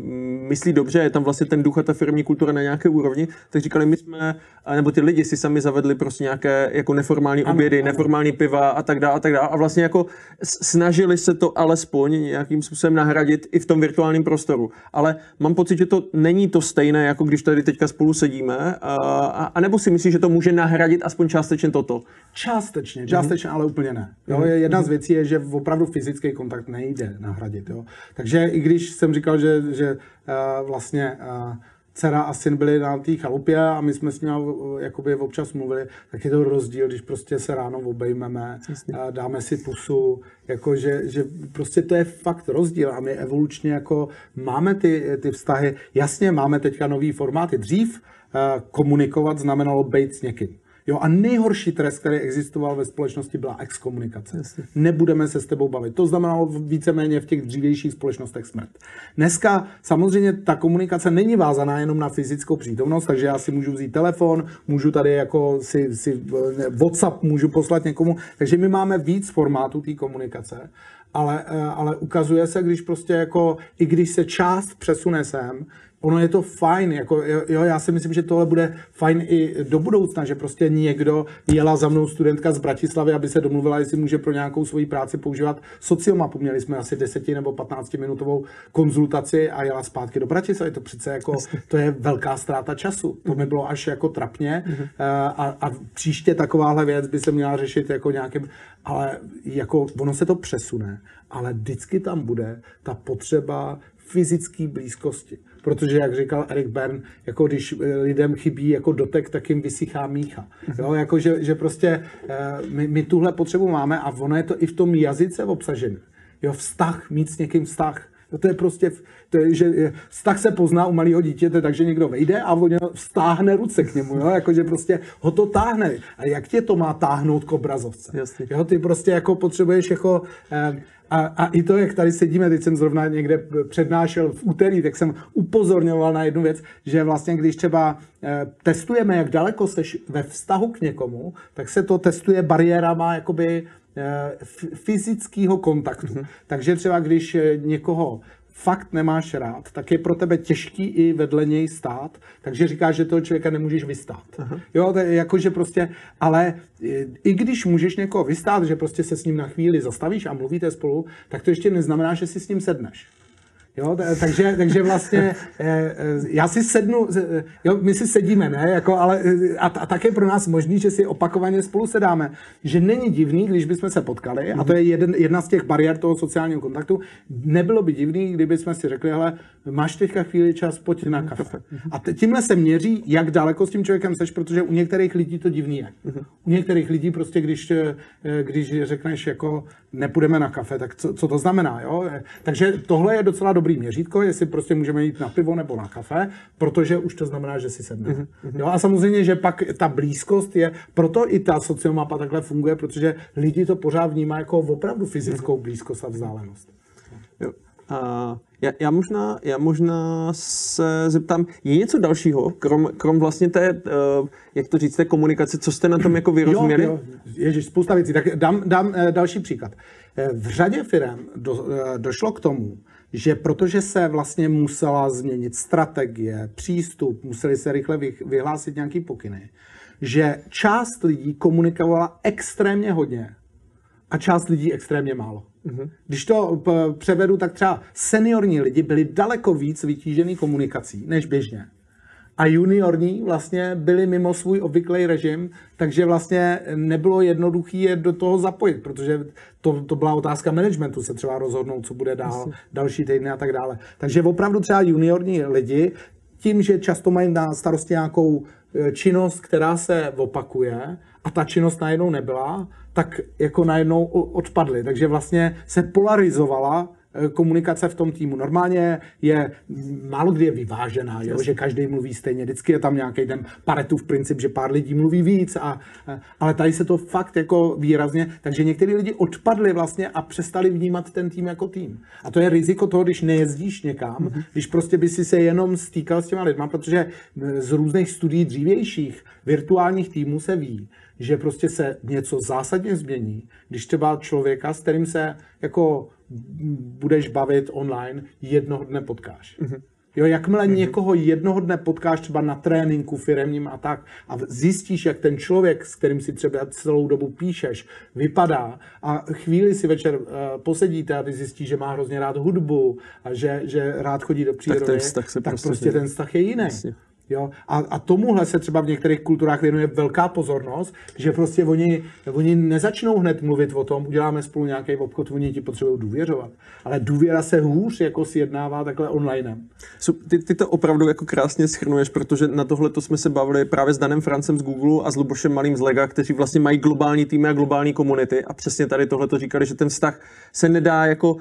myslí dobře, je tam vlastně ten duch a ta firmní kultura na nějaké úrovni, tak říkali, my jsme, nebo ty lidi si sami zavedli prostě nějaké jako neformální ano, obědy, ano. neformální piva a tak dále a tak dále. A vlastně jako snažili se to alespoň nějakým způsobem nahradit i v tom virtuálním prostoru. Ale mám pocit, že to není to stejné, jako když tady teďka spolu sedíme, a, a, a nebo si myslíš, že to může nahradit aspoň částečně toto? Částečně, částečně, mm-hmm. ale úplně ne. Jo, mm-hmm. Jedna z věcí je, že opravdu fyzický kontakt nejde nahradit. Jo. Takže i když jsem říkal, že, že uh, vlastně uh, dcera a syn byli na té chalupě a my jsme s nimi jakoby občas mluvili, tak je to rozdíl, když prostě se ráno obejmeme, Jasně. dáme si pusu, jako že, že prostě to je fakt rozdíl a my evolučně jako máme ty, ty vztahy, jasně máme teďka nový formáty. Dřív komunikovat znamenalo být s někým. Jo, a nejhorší trest, který existoval ve společnosti, byla exkomunikace. Jasně. Nebudeme se s tebou bavit. To znamenalo víceméně v těch dřívějších společnostech smrt. Dneska samozřejmě ta komunikace není vázaná jenom na fyzickou přítomnost, takže já si můžu vzít telefon, můžu tady jako si, si WhatsApp můžu poslat někomu, takže my máme víc formátů té komunikace, ale, eh, ale ukazuje se, když prostě jako, i když se část přesune sem, ono je to fajn, jako, jo, já si myslím, že tohle bude fajn i do budoucna, že prostě někdo jela za mnou studentka z Bratislavy, aby se domluvila, jestli může pro nějakou svoji práci používat sociomapu. Měli jsme asi 10 nebo 15 minutovou konzultaci a jela zpátky do Bratislavy. To přece jako, to je velká ztráta času. To mi bylo až jako trapně mhm. eh, a, a příště takováhle věc by se měla řešit jako nějakým, ale jako ono se to přesune, ale vždycky tam bude ta potřeba fyzické blízkosti protože, jak říkal Erik Bern, jako když eh, lidem chybí jako dotek, tak jim vysychá mícha. Mhm. Jo, jako že, že prostě eh, my, my tuhle potřebu máme a ono je to i v tom jazyce obsažené. Jo, vztah, mít s někým vztah. Jo, to je prostě, že vztah se pozná u malého dítěte, takže někdo vejde a on stáhne ruce k němu, jo, jakože prostě ho to táhne. A jak tě to má táhnout k obrazovce? Jasně. Jo, ty prostě jako potřebuješ jako eh, a, a i to, jak tady sedíme, teď jsem zrovna někde přednášel v úterý, tak jsem upozorňoval na jednu věc, že vlastně když třeba eh, testujeme, jak daleko seš ve vztahu k někomu, tak se to testuje bariérama jakoby eh, fyzického kontaktu. Mm-hmm. Takže třeba když někoho fakt nemáš rád, tak je pro tebe těžký i vedle něj stát, takže říkáš, že toho člověka nemůžeš vystát. Aha. Jo, to je jako, že prostě, ale i když můžeš někoho vystát, že prostě se s ním na chvíli zastavíš a mluvíte spolu, tak to ještě neznamená, že si s ním sedneš. Jo, takže, takže vlastně eh, eh, já si sednu, eh, jo, my si sedíme, ne, jako, ale a, a tak je pro nás možný, že si opakovaně spolu sedáme. Že není divný, když bychom se potkali, a to je jeden, jedna z těch bariér toho sociálního kontaktu, nebylo by divný, kdyby jsme si řekli, hele, máš teďka chvíli čas, pojď na kafe. A tímhle se měří, jak daleko s tím člověkem seš, protože u některých lidí to divný je. U některých lidí prostě, když, když řekneš, jako nepůjdeme na kafe, tak co, co to znamená, jo? Takže tohle je docela dobrý dobrý měřítko, jestli prostě můžeme jít na pivo nebo na kafe, protože už to znamená, že si sedneme. Mm-hmm. Jo, a samozřejmě, že pak ta blízkost je, proto i ta sociomapa takhle funguje, protože lidi to pořád vnímají jako opravdu fyzickou blízkost a vzdálenost. Jo. A Já, já, možná, já možná se zeptám, je něco dalšího, krom, krom vlastně té, uh, jak to říct, té komunikace, co jste na tom jako vyrozuměli? Jo, jo. Ježiš, spousta věcí. Tak dám, dám uh, další příklad. V řadě firm do, došlo k tomu, že protože se vlastně musela změnit strategie, přístup, museli se rychle vyhlásit nějaký pokyny, že část lidí komunikovala extrémně hodně a část lidí extrémně málo. Mm-hmm. Když to převedu, tak třeba seniorní lidi byli daleko víc vytížený komunikací než běžně. A juniorní vlastně byli mimo svůj obvyklý režim, takže vlastně nebylo jednoduché je do toho zapojit, protože to, to byla otázka managementu, se třeba rozhodnout, co bude dál, další týdny a tak dále. Takže opravdu třeba juniorní lidi, tím, že často mají na starosti nějakou e, činnost, která se opakuje a ta činnost najednou nebyla, tak jako najednou odpadly. Takže vlastně se polarizovala Eh, komunikace v tom týmu. Normálně je málo kdy je vyvážená, jo? že každý mluví stejně. Vždycky je tam nějaký ten paretův princip, že pár lidí mluví víc, a, eh, ale tady se to fakt jako výrazně, takže někteří lidi odpadli vlastně a přestali vnímat ten tým jako tým. A to je riziko toho, když nejezdíš někam, mm-hmm. když prostě by si se jenom stýkal s těma lidma, protože eh, z různých studií dřívějších virtuálních týmů se ví, že prostě se něco zásadně změní, když třeba člověka, s kterým se jako budeš bavit online, jednoho dne potkáš. Mm-hmm. Jo, jakmile mm-hmm. někoho jednoho dne potkáš třeba na tréninku firemním a tak a zjistíš, jak ten člověk, s kterým si třeba celou dobu píšeš, vypadá a chvíli si večer uh, posedíte a ty zjistíš, že má hrozně rád hudbu a že, že rád chodí do přírody, tak, ten vztah se tak prostě, prostě ten vztah je jiný. Jasně. Jo? A, a tomuhle se třeba v některých kulturách věnuje velká pozornost, že prostě oni, oni nezačnou hned mluvit o tom, uděláme spolu nějaký obchod, oni ti potřebují důvěřovat. Ale důvěra se hůř jako sjednává takhle online. Ty, ty to opravdu jako krásně schrnuješ, protože na tohle to jsme se bavili právě s Danem Francem z Google a s Lubošem Malým z Lega, kteří vlastně mají globální týmy a globální komunity a přesně tady tohle to říkali, že ten vztah se nedá jako,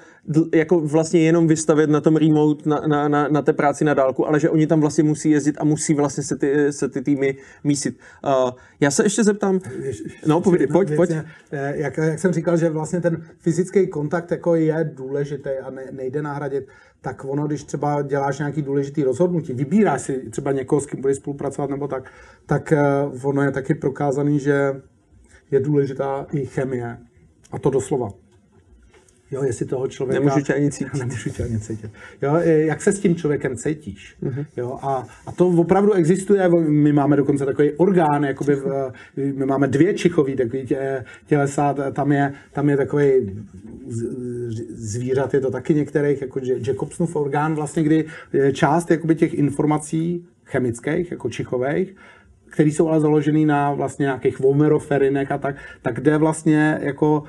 jako vlastně jenom vystavit na tom remote, na, na, na, na té práci na dálku, ale že oni tam vlastně musí jezdit a musí vlastně se ty, se ty týmy mísit. Uh, já se ještě zeptám, no povědě, pojď, pojď. Eh, jak, jak jsem říkal, že vlastně ten fyzický kontakt jako je důležitý a ne, nejde nahradit, tak ono, když třeba děláš nějaký důležitý rozhodnutí, vybíráš si třeba někoho, s kým budeš spolupracovat nebo tak, tak uh, ono je taky prokázaný, že je důležitá i chemie. A to doslova. Jo, jestli toho člověka... Nemůžu tě ani <laughs> cítit. Nemůžu tě ani cítit. Jo, jak se s tím člověkem cítíš. Mm-hmm. Jo, a, a to opravdu existuje. My máme dokonce takový orgán, jakoby v, my máme dvě čichový takový tě, tělesa, tam je, tam je takový zvířat, je to taky některých, jako Jacobsonův orgán, vlastně, kdy část jakoby těch informací chemických, jako čichových, který jsou ale založený na vlastně nějakých vomeroferinech a tak, tak kde vlastně jako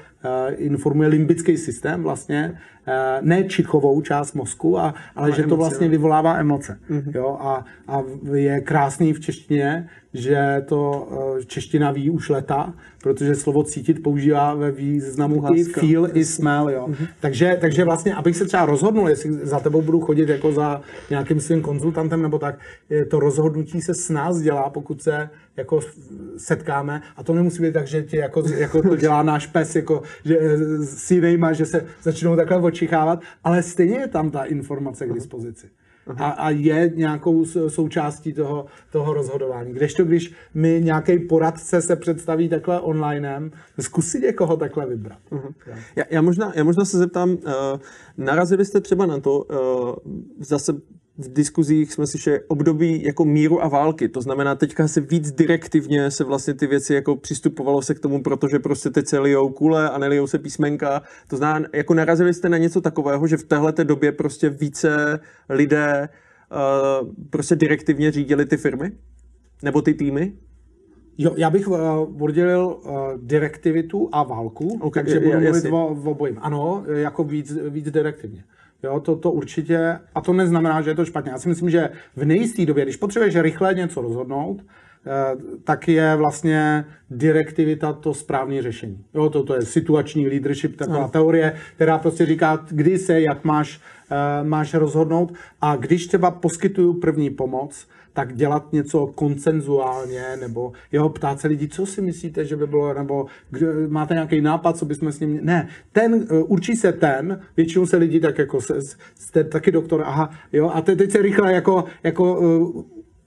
informuje limbický systém vlastně, uh, ne čichovou část mozku, a, ale, že to vlastně vyvolává emoce. Mm-hmm. Jo? A, a je krásný v češtině, že to uh, čeština ví už leta, protože slovo cítit používá ve významu Láska. i feel, i smell. Jo. Mm-hmm. Takže, takže vlastně, abych se třeba rozhodnul, jestli za tebou budu chodit jako za nějakým svým konzultantem nebo tak, to rozhodnutí se s nás dělá, pokud se jako setkáme a to nemusí být tak, že tě jako, jako to dělá náš pes, jako, že s jinýma, že se začnou takhle očichávat, ale stejně je tam ta informace k dispozici a, a je nějakou součástí toho, toho rozhodování. Kdežto, když mi nějaký poradce se představí takhle onlinem, zkusit někoho takhle vybrat. Uh-huh. Já, já, možná, já možná se zeptám, uh, narazili jste třeba na to, uh, zase v diskuzích jsme slyšeli období jako míru a války. To znamená, teďka se víc direktivně se vlastně ty věci jako přistupovalo se k tomu, protože prostě teď se lijou kule a nelijou se písmenka. To znamená, jako narazili jste na něco takového, že v téhle době prostě více lidé uh, prostě direktivně řídili ty firmy? Nebo ty týmy? Jo, já bych uh, oddělil uh, direktivitu a válku, okay, takže budu mluvit o, o obojím. Ano, jako víc, víc direktivně. Jo, to, to určitě, a to neznamená, že je to špatně. Já si myslím, že v nejisté době, když potřebuješ rychle něco rozhodnout, tak je vlastně direktivita to správné řešení. Jo, to, to je situační leadership, taková no. teorie, která prostě říká, kdy se, jak máš, uh, máš rozhodnout a když třeba poskytuju první pomoc, tak dělat něco koncenzuálně, nebo jeho ptát se lidí, co si myslíte, že by bylo, nebo kdo, máte nějaký nápad, co bychom s ním... Ne, ten, uh, určí se ten, většinou se lidi tak jako, jste taky doktor, aha, jo, a teď se rychle jako, jako uh,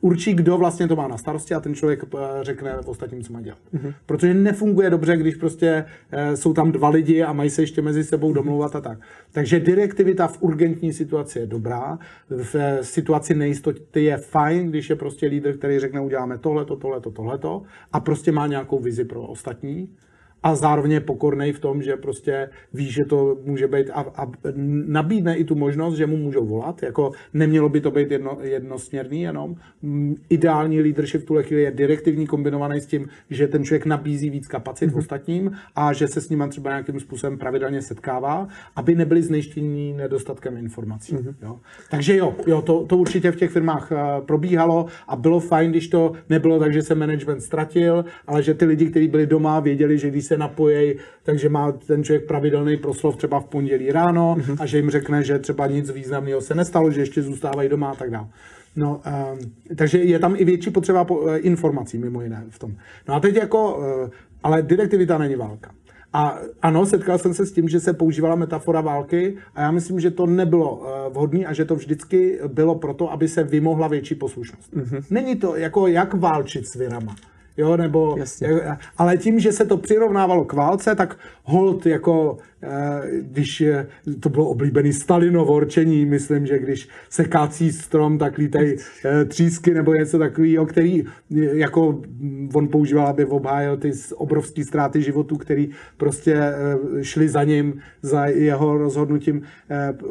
určí, kdo vlastně to má na starosti a ten člověk eh, řekne ostatním, co má dělat. Mm-hmm. Protože nefunguje dobře, když prostě e, jsou tam dva lidi a mají se ještě mezi sebou domlouvat a tak. Takže direktivita v urgentní situaci je dobrá, v eh, situaci nejistoty je fajn, když je prostě lídr, který řekne, uděláme tohleto, tohleto, tohleto a prostě má nějakou vizi pro ostatní a zároveň je pokorný v tom, že prostě ví, že to může být a, a nabídne i tu možnost, že mu můžou volat. Jako nemělo by to být jedno, jednosměrný jenom. Ideální leadership v tuhle chvíli je direktivní, kombinovaný s tím, že ten člověk nabízí víc kapacit mm-hmm. ostatním a že se s ním třeba nějakým způsobem pravidelně setkává, aby nebyli znejištění nedostatkem informací. Mm-hmm. Jo? Takže jo, jo to, to určitě v těch firmách uh, probíhalo a bylo fajn, když to nebylo tak, že se management ztratil, ale že ty lidi, kteří byli doma, věděli, že když se napojej, takže má ten člověk pravidelný proslov třeba v pondělí ráno mm-hmm. a že jim řekne, že třeba nic významného se nestalo, že ještě zůstávají doma a tak dále. No, um, takže je tam i větší potřeba po, uh, informací, mimo jiné v tom. No a teď jako, uh, ale direktivita není válka. A ano, setkal jsem se s tím, že se používala metafora války a já myslím, že to nebylo uh, vhodné a že to vždycky bylo proto, aby se vymohla větší poslušnost. Mm-hmm. Není to jako jak válčit s virama jo, nebo, Jasně. ale tím, že se to přirovnávalo k válce, tak hold jako, eh, když to bylo oblíbený Stalinovo rčení, myslím, že když se kácí strom, tak lítají eh, třísky nebo něco takového, který jako on používal, aby obhájil ty obrovské ztráty životů, který prostě eh, šli za ním, za jeho rozhodnutím.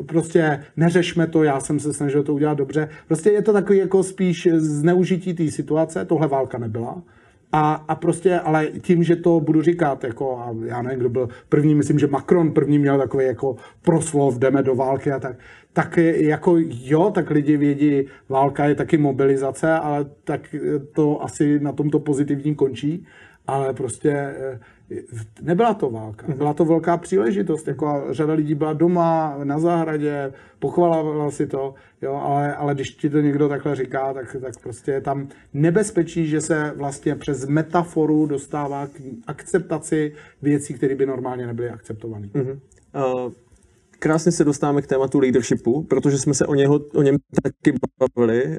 Prostě neřešme to, já jsem se snažil to udělat dobře. Prostě je to takový jako spíš zneužití té situace, tohle válka nebyla. A, a prostě, ale tím, že to budu říkat, jako, a já nevím, kdo byl první, myslím, že Macron první měl takový jako proslov, jdeme do války a tak, tak jako jo, tak lidi vědí, válka je taky mobilizace, ale tak to asi na tomto pozitivním končí, ale prostě eh, nebyla to válka, byla to velká příležitost, jako řada lidí byla doma, na zahradě, pochvalovala si to, jo, ale, ale když ti to někdo takhle říká, tak, tak prostě je tam nebezpečí, že se vlastně přes metaforu dostává k akceptaci věcí, které by normálně nebyly akceptované. Mm-hmm. Uh krásně se dostáváme k tématu leadershipu, protože jsme se o, něho, o něm taky bavili,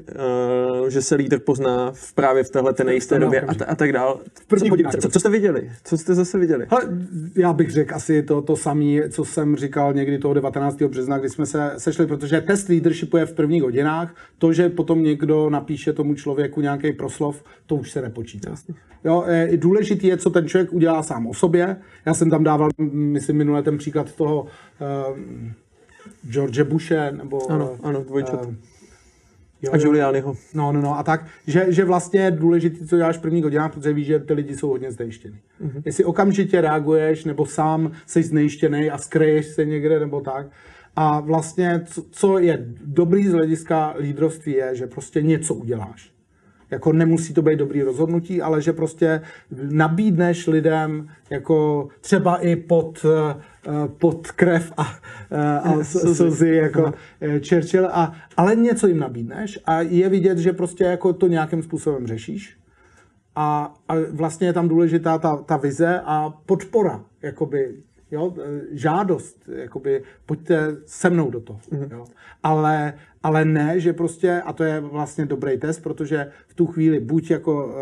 uh, že se lídr pozná v právě v téhle nejisté době a, a tak dál. Co, co, co jste viděli? Co jste zase viděli? Hele, já bych řekl asi to, to samé, co jsem říkal někdy toho 19. března, kdy jsme se sešli, protože test leadershipu je v prvních hodinách. To, že potom někdo napíše tomu člověku nějaký proslov, to už se nepočítá. Jo, je, důležitý je, co ten člověk udělá sám o sobě. Já jsem tam dával, myslím, minule ten příklad toho uh, George Bushe, nebo... Ano, ano, dvojčat. Uh, Jo, a Giulianiho. No, no, no. A tak, že, že vlastně je důležité, co děláš v prvních hodinách, protože víš, že ty lidi jsou hodně znejištěný. Mm-hmm. Jestli okamžitě reaguješ, nebo sám jsi znejištěný a skreješ se někde, nebo tak. A vlastně, co, co je dobrý z hlediska lídrovství, je, že prostě něco uděláš. Jako nemusí to být dobrý rozhodnutí, ale že prostě nabídneš lidem jako třeba i pod, eh, pod krev a, eh, a slzy jako eh, Churchill, a, ale něco jim nabídneš a je vidět, že prostě jako to nějakým způsobem řešíš. A, a vlastně je tam důležitá ta, ta vize a podpora jakoby jo, žádost, jakoby pojďte se mnou do toho. Mm-hmm. Jo. Ale, ale ne, že prostě, a to je vlastně dobrý test, protože v tu chvíli buď jako uh,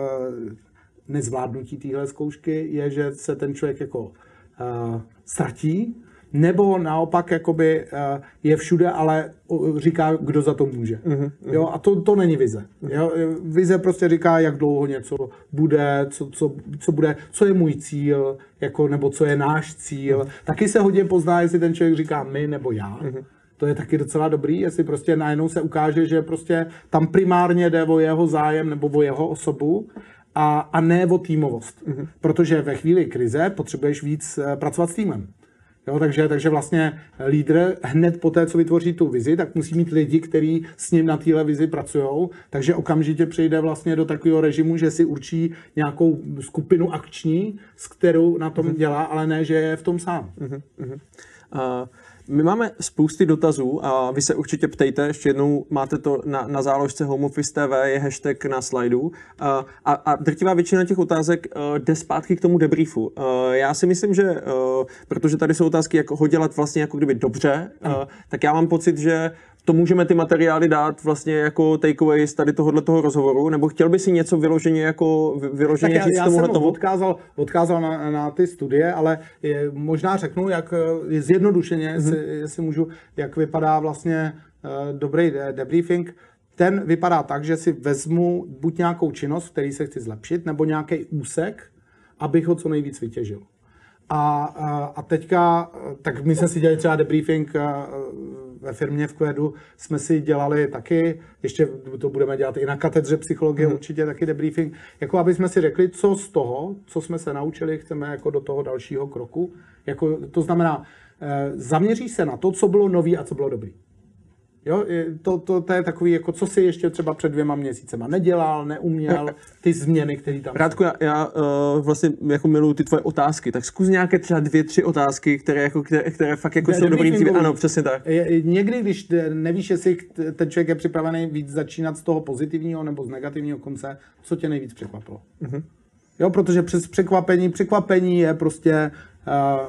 nezvládnutí téhle zkoušky je, že se ten člověk jako uh, ztratí, nebo naopak jakoby uh, je všude, ale říká, kdo za to může. Mm-hmm. Jo, a to, to není vize. Jo, vize prostě říká, jak dlouho něco bude, co, co, co bude, co je můj cíl, jako, nebo co je náš cíl. Mm-hmm. Taky se hodně pozná, jestli ten člověk říká my nebo já. Mm-hmm. To je taky docela dobrý, jestli prostě najednou se ukáže, že prostě tam primárně jde o jeho zájem nebo o jeho osobu a, a ne o týmovost. Mm-hmm. Protože ve chvíli krize potřebuješ víc eh, pracovat s týmem. Jo, takže, takže vlastně lídr hned po té, co vytvoří tu vizi, tak musí mít lidi, kteří s ním na téhle vizi pracují. Takže okamžitě přejde vlastně do takového režimu, že si určí nějakou skupinu akční, s kterou na tom dělá, ale ne, že je v tom sám. Uh-huh, uh-huh. Uh... My máme spousty dotazů a vy se určitě ptejte, ještě jednou máte to na, na záložce Home Office TV, je hashtag na slajdu. A, a, a drtivá většina těch otázek uh, jde zpátky k tomu debriefu. Uh, já si myslím, že uh, protože tady jsou otázky, jak ho dělat vlastně jako kdyby dobře, uh, tak já mám pocit, že to můžeme ty materiály dát vlastně jako takeaway z tady tohohle toho rozhovoru, nebo chtěl by si něco vyloženě jako vyloženě tak já, říct já tomu jsem tomu? odkázal, odkázal na, na, ty studie, ale je, možná řeknu, jak je zjednodušeně, mm-hmm. jestli, jestli můžu, jak vypadá vlastně uh, dobrý de- debriefing. Ten vypadá tak, že si vezmu buď nějakou činnost, který se chci zlepšit, nebo nějaký úsek, abych ho co nejvíc vytěžil. A, a, a teďka, tak my jsme si dělali třeba debriefing ve firmě v Kvedu, jsme si dělali taky, ještě to budeme dělat i na katedře psychologie, mm. určitě taky debriefing, jako aby jsme si řekli, co z toho, co jsme se naučili, chceme jako do toho dalšího kroku. Jako, to znamená, zaměří se na to, co bylo nový a co bylo dobrý. Jo, to, to, to je takový, jako co si ještě třeba před dvěma měsícema nedělal, neuměl, <laughs> ty změny, které tam Rádku, já, já uh, vlastně jako miluji ty tvoje otázky, tak zkus nějaké třeba dvě, tři otázky, které, jako, které, které fakt jako jsou dobrý dříve. Ano, přesně tak. Někdy, když nevíš, jestli ten člověk je připravený víc začínat z toho pozitivního nebo z negativního konce, co tě nejvíc překvapilo. Uh-huh. Jo, protože přes překvapení, překvapení je prostě,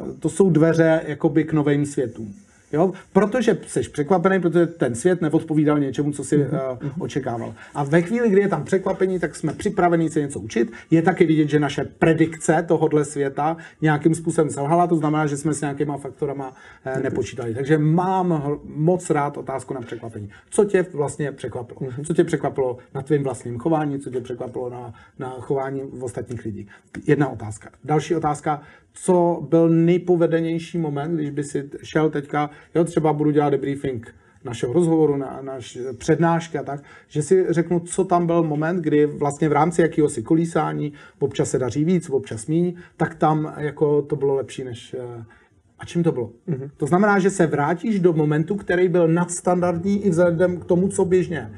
uh, to jsou dveře jakoby k novým světům. Jo? Protože jsi překvapený, protože ten svět neodpovídal něčemu, co si uh, očekával. A ve chvíli, kdy je tam překvapení, tak jsme připraveni se něco učit. Je taky vidět, že naše predikce tohohle světa nějakým způsobem selhala, to znamená, že jsme s nějakýma faktorama uh, nepočítali. Takže mám moc rád otázku na překvapení. Co tě vlastně překvapilo? Uh-huh. Co tě překvapilo na tvém vlastním chování, co tě překvapilo na, na chování ostatních lidí? Jedna otázka. Další otázka, co byl nejpovedenější moment, když by si šel teďka, jo, třeba budu dělat debriefing našeho rozhovoru, na, naš přednášky a tak, že si řeknu, co tam byl moment, kdy vlastně v rámci jakéhosi kolísání, občas se daří víc, občas míň, tak tam jako to bylo lepší než... Eh, a čím to bylo? Mm-hmm. To znamená, že se vrátíš do momentu, který byl nadstandardní i vzhledem k tomu, co běžně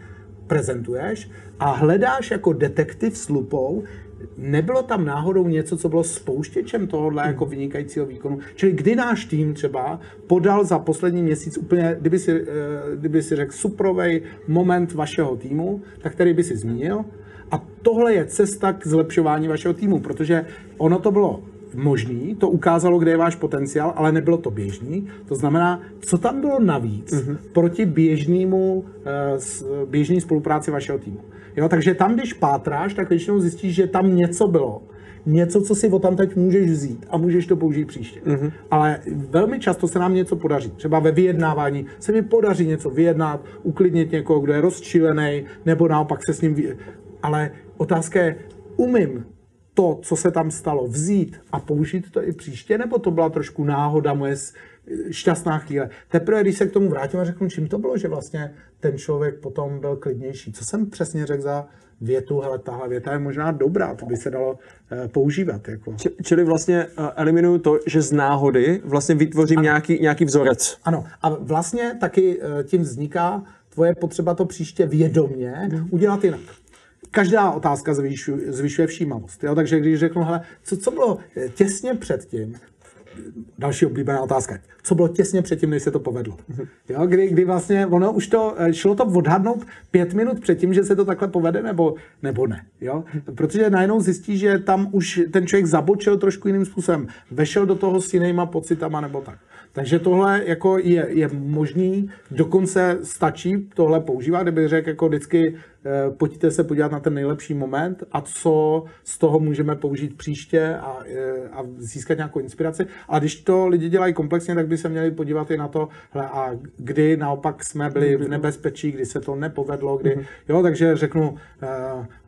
prezentuješ a hledáš jako detektiv s lupou, nebylo tam náhodou něco, co bylo spouštěčem tohohle jako vynikajícího výkonu? Čili kdy náš tým třeba podal za poslední měsíc úplně, kdyby si, eh, kdyby si řekl suprovej moment vašeho týmu, tak který by si zmínil. A tohle je cesta k zlepšování vašeho týmu, protože ono to bylo možný, to ukázalo, kde je váš potenciál, ale nebylo to běžný. To znamená, co tam bylo navíc mm-hmm. proti běžnému, eh, běžný spolupráci vašeho týmu. Jo, takže tam, když pátráš, tak většinou zjistíš, že tam něco bylo. Něco, co si o tam teď můžeš vzít a můžeš to použít příště. Mm-hmm. Ale velmi často se nám něco podaří. Třeba ve vyjednávání se mi podaří něco vyjednat, uklidnit někoho, kdo je rozčilený, nebo naopak se s ním... Vy... Ale otázka je, umím to, co se tam stalo, vzít a použít to i příště, nebo to byla trošku náhoda, moje šťastná chvíle. Teprve, když se k tomu vrátím a řeknu, čím to bylo, že vlastně ten člověk potom byl klidnější. Co jsem přesně řekl za větu, hele, tahle věta je možná dobrá, to by se dalo uh, používat. Jako. Čili vlastně uh, eliminuju to, že z náhody vlastně vytvořím nějaký, nějaký vzorec. Ano, a vlastně taky uh, tím vzniká tvoje potřeba to příště vědomně mm. udělat jinak každá otázka zvyšuje, zvyšuje všímavost. Jo? Takže když řeknu, hele, co, co bylo těsně předtím, další oblíbená otázka. Co bylo těsně předtím, než se to povedlo? Jo, kdy, kdy vlastně ono už to, eh, šlo to odhadnout pět minut předtím, že se to takhle povede, nebo, nebo ne. Jo? Protože najednou zjistí, že tam už ten člověk zabočil trošku jiným způsobem. Vešel do toho s jinýma pocitama nebo tak. Takže tohle jako je, je možný, dokonce stačí tohle používat, kdybych řekl jako vždycky Eh, pojďte se podívat na ten nejlepší moment a co z toho můžeme použít příště a, eh, a získat nějakou inspiraci. A když to lidi dělají komplexně, tak by se měli podívat i na to, hle, a kdy naopak jsme byli v nebezpečí, kdy se to nepovedlo, kdy, mm-hmm. jo, takže řeknu,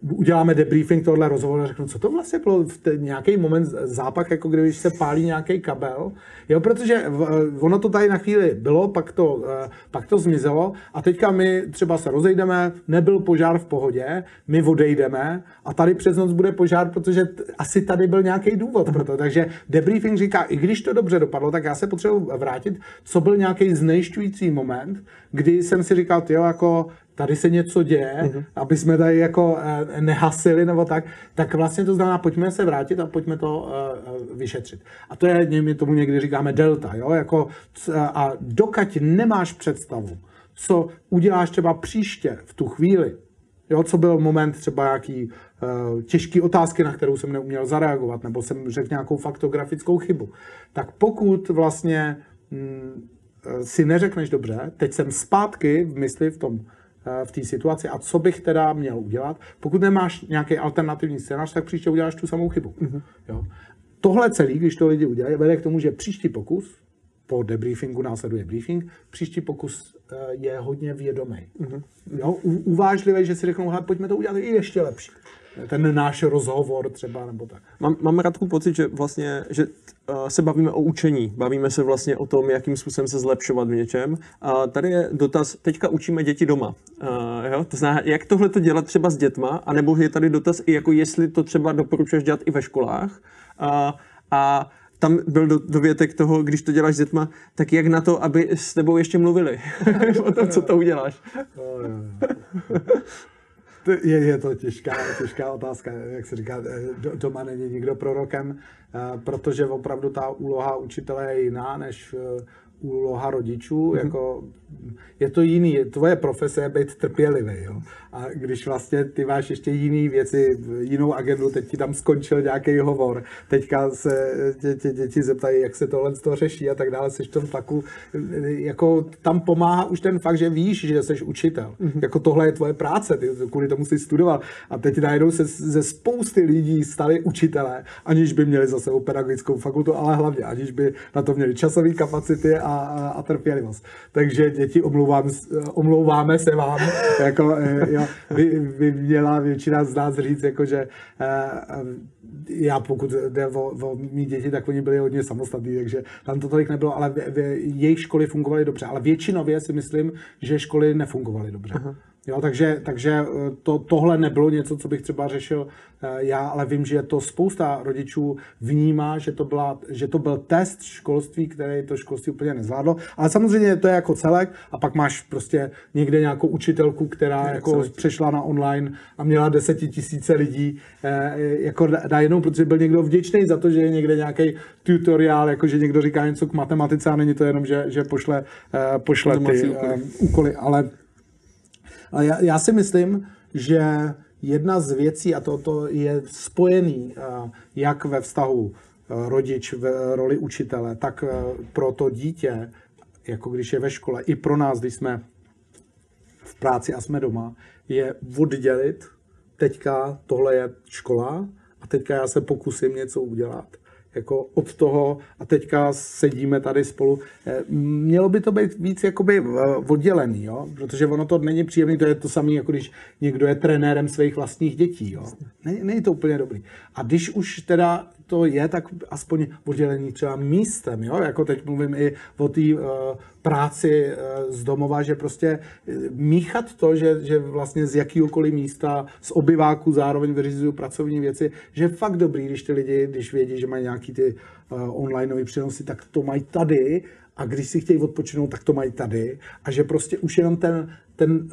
uh, uděláme debriefing tohle rozhovoru, řeknu, co to vlastně bylo v nějaký moment zápach, jako když se pálí nějaký kabel, jo, protože v, ono to tady na chvíli bylo, pak to, uh, pak to zmizelo a teďka my třeba se rozejdeme, nebyl požád požár v pohodě, my odejdeme a tady přes noc bude požár, protože t- asi tady byl nějaký důvod pro to. Takže debriefing říká, i když to dobře dopadlo, tak já se potřebuji vrátit, co byl nějaký znejišťující moment, kdy jsem si říkal, jo, jako tady se něco děje, mm-hmm. aby jsme tady jako eh, nehasili nebo tak, tak vlastně to znamená, pojďme se vrátit a pojďme to uh, vyšetřit. A to je, my tomu někdy říkáme delta, jo, jako a dokud nemáš představu, co uděláš třeba příště v tu chvíli, jo, co byl moment třeba nějaký uh, těžký otázky, na kterou jsem neuměl zareagovat, nebo jsem řekl nějakou faktografickou chybu, tak pokud vlastně mm, si neřekneš dobře, teď jsem zpátky v mysli v tom v té situaci a co bych teda měl udělat. Pokud nemáš nějaký alternativní scénář, tak příště uděláš tu samou chybu. Mm-hmm. Jo. Tohle celý, když to lidi udělají, vede k tomu, že příští pokus, po debriefingu následuje briefing, příští pokus je hodně vědomý. Mm-hmm. Jo, uvážlivý, že si řeknou, pojďme to udělat i ještě lepší ten náš rozhovor třeba, nebo tak. Mám, mám Radku pocit, že vlastně, že uh, se bavíme o učení, bavíme se vlastně o tom, jakým způsobem se zlepšovat v něčem. A tady je dotaz, teďka učíme děti doma. Uh, jo? To znamená, jak tohle to dělat třeba s dětma, anebo je tady dotaz i jako jestli to třeba doporučuješ dělat i ve školách. Uh, a tam byl do, dovětek toho, když to děláš s dětma, tak jak na to, aby s tebou ještě mluvili <laughs> o tom, co to uděláš. Je, je to těžká, těžká otázka, jak se říká, eh, doma není nikdo prorokem, eh, protože opravdu ta úloha učitele je jiná než eh, úloha rodičů, mm-hmm. jako je to jiný, tvoje profese je být trpělivý, jo. A když vlastně ty máš ještě jiný věci, jinou agendu, teď ti tam skončil nějaký hovor, teďka se tě, tě, děti zeptají, jak se tohle to řeší a tak dále, jsi v tom tlaku, jako tam pomáhá už ten fakt, že víš, že jsi učitel. Mm-hmm. Jako tohle je tvoje práce, ty kvůli tomu jsi studoval. A teď najednou se ze spousty lidí stali učitelé, aniž by měli zase pedagogickou fakultu, ale hlavně, aniž by na to měli časové kapacity a, a, a trpělivost. Takže děti omlouvám, omlouváme se vám, <laughs> jako, eh, jo, by, by měla většina z nás říct, jako, že eh, já pokud jde o, o mý děti, tak oni byli hodně samostatní, takže tam to tolik nebylo, ale v, v, jejich školy fungovaly dobře. Ale většinově si myslím, že školy nefungovaly dobře. Aha. Jo, takže, takže eh, to, tohle nebylo něco, co bych třeba řešil eh, já, ale vím, že to spousta rodičů vnímá, že to, byla, že to byl test školství, který to školství úplně nezvládlo. Ale samozřejmě to je jako celek a pak máš prostě někde nějakou učitelku, která je jako celek. přešla na online a měla desetitisíce lidí eh, jako najednou, protože byl někdo vděčný za to, že je někde nějaký tutoriál, jako že někdo říká něco k matematice a není to jenom, že, že pošle, pošle ty úkoly. úkoly, ale ale já, já si myslím, že jedna z věcí, a to, to je spojený jak ve vztahu rodič v roli učitele, tak pro to dítě, jako když je ve škole, i pro nás, když jsme v práci a jsme doma, je oddělit, teďka tohle je škola a teďka já se pokusím něco udělat jako od toho a teďka sedíme tady spolu. Eh, mělo by to být víc jakoby eh, oddělený, jo? protože ono to není příjemné, to je to samé, jako když někdo je trenérem svých vlastních dětí. Jo? Není, není to úplně dobrý. A když už teda to je, tak aspoň oddělení třeba místem, jo? jako teď mluvím i o té uh, práci uh, z domova, že prostě míchat to, že, že vlastně z jakýhokoliv místa, z obyváku zároveň vyřizují pracovní věci, že je fakt dobrý, když ty lidi, když vědí, že mají nějaký ty uh, onlineové přenosy, tak to mají tady a když si chtějí odpočinout, tak to mají tady a že prostě už jenom ten, ten uh,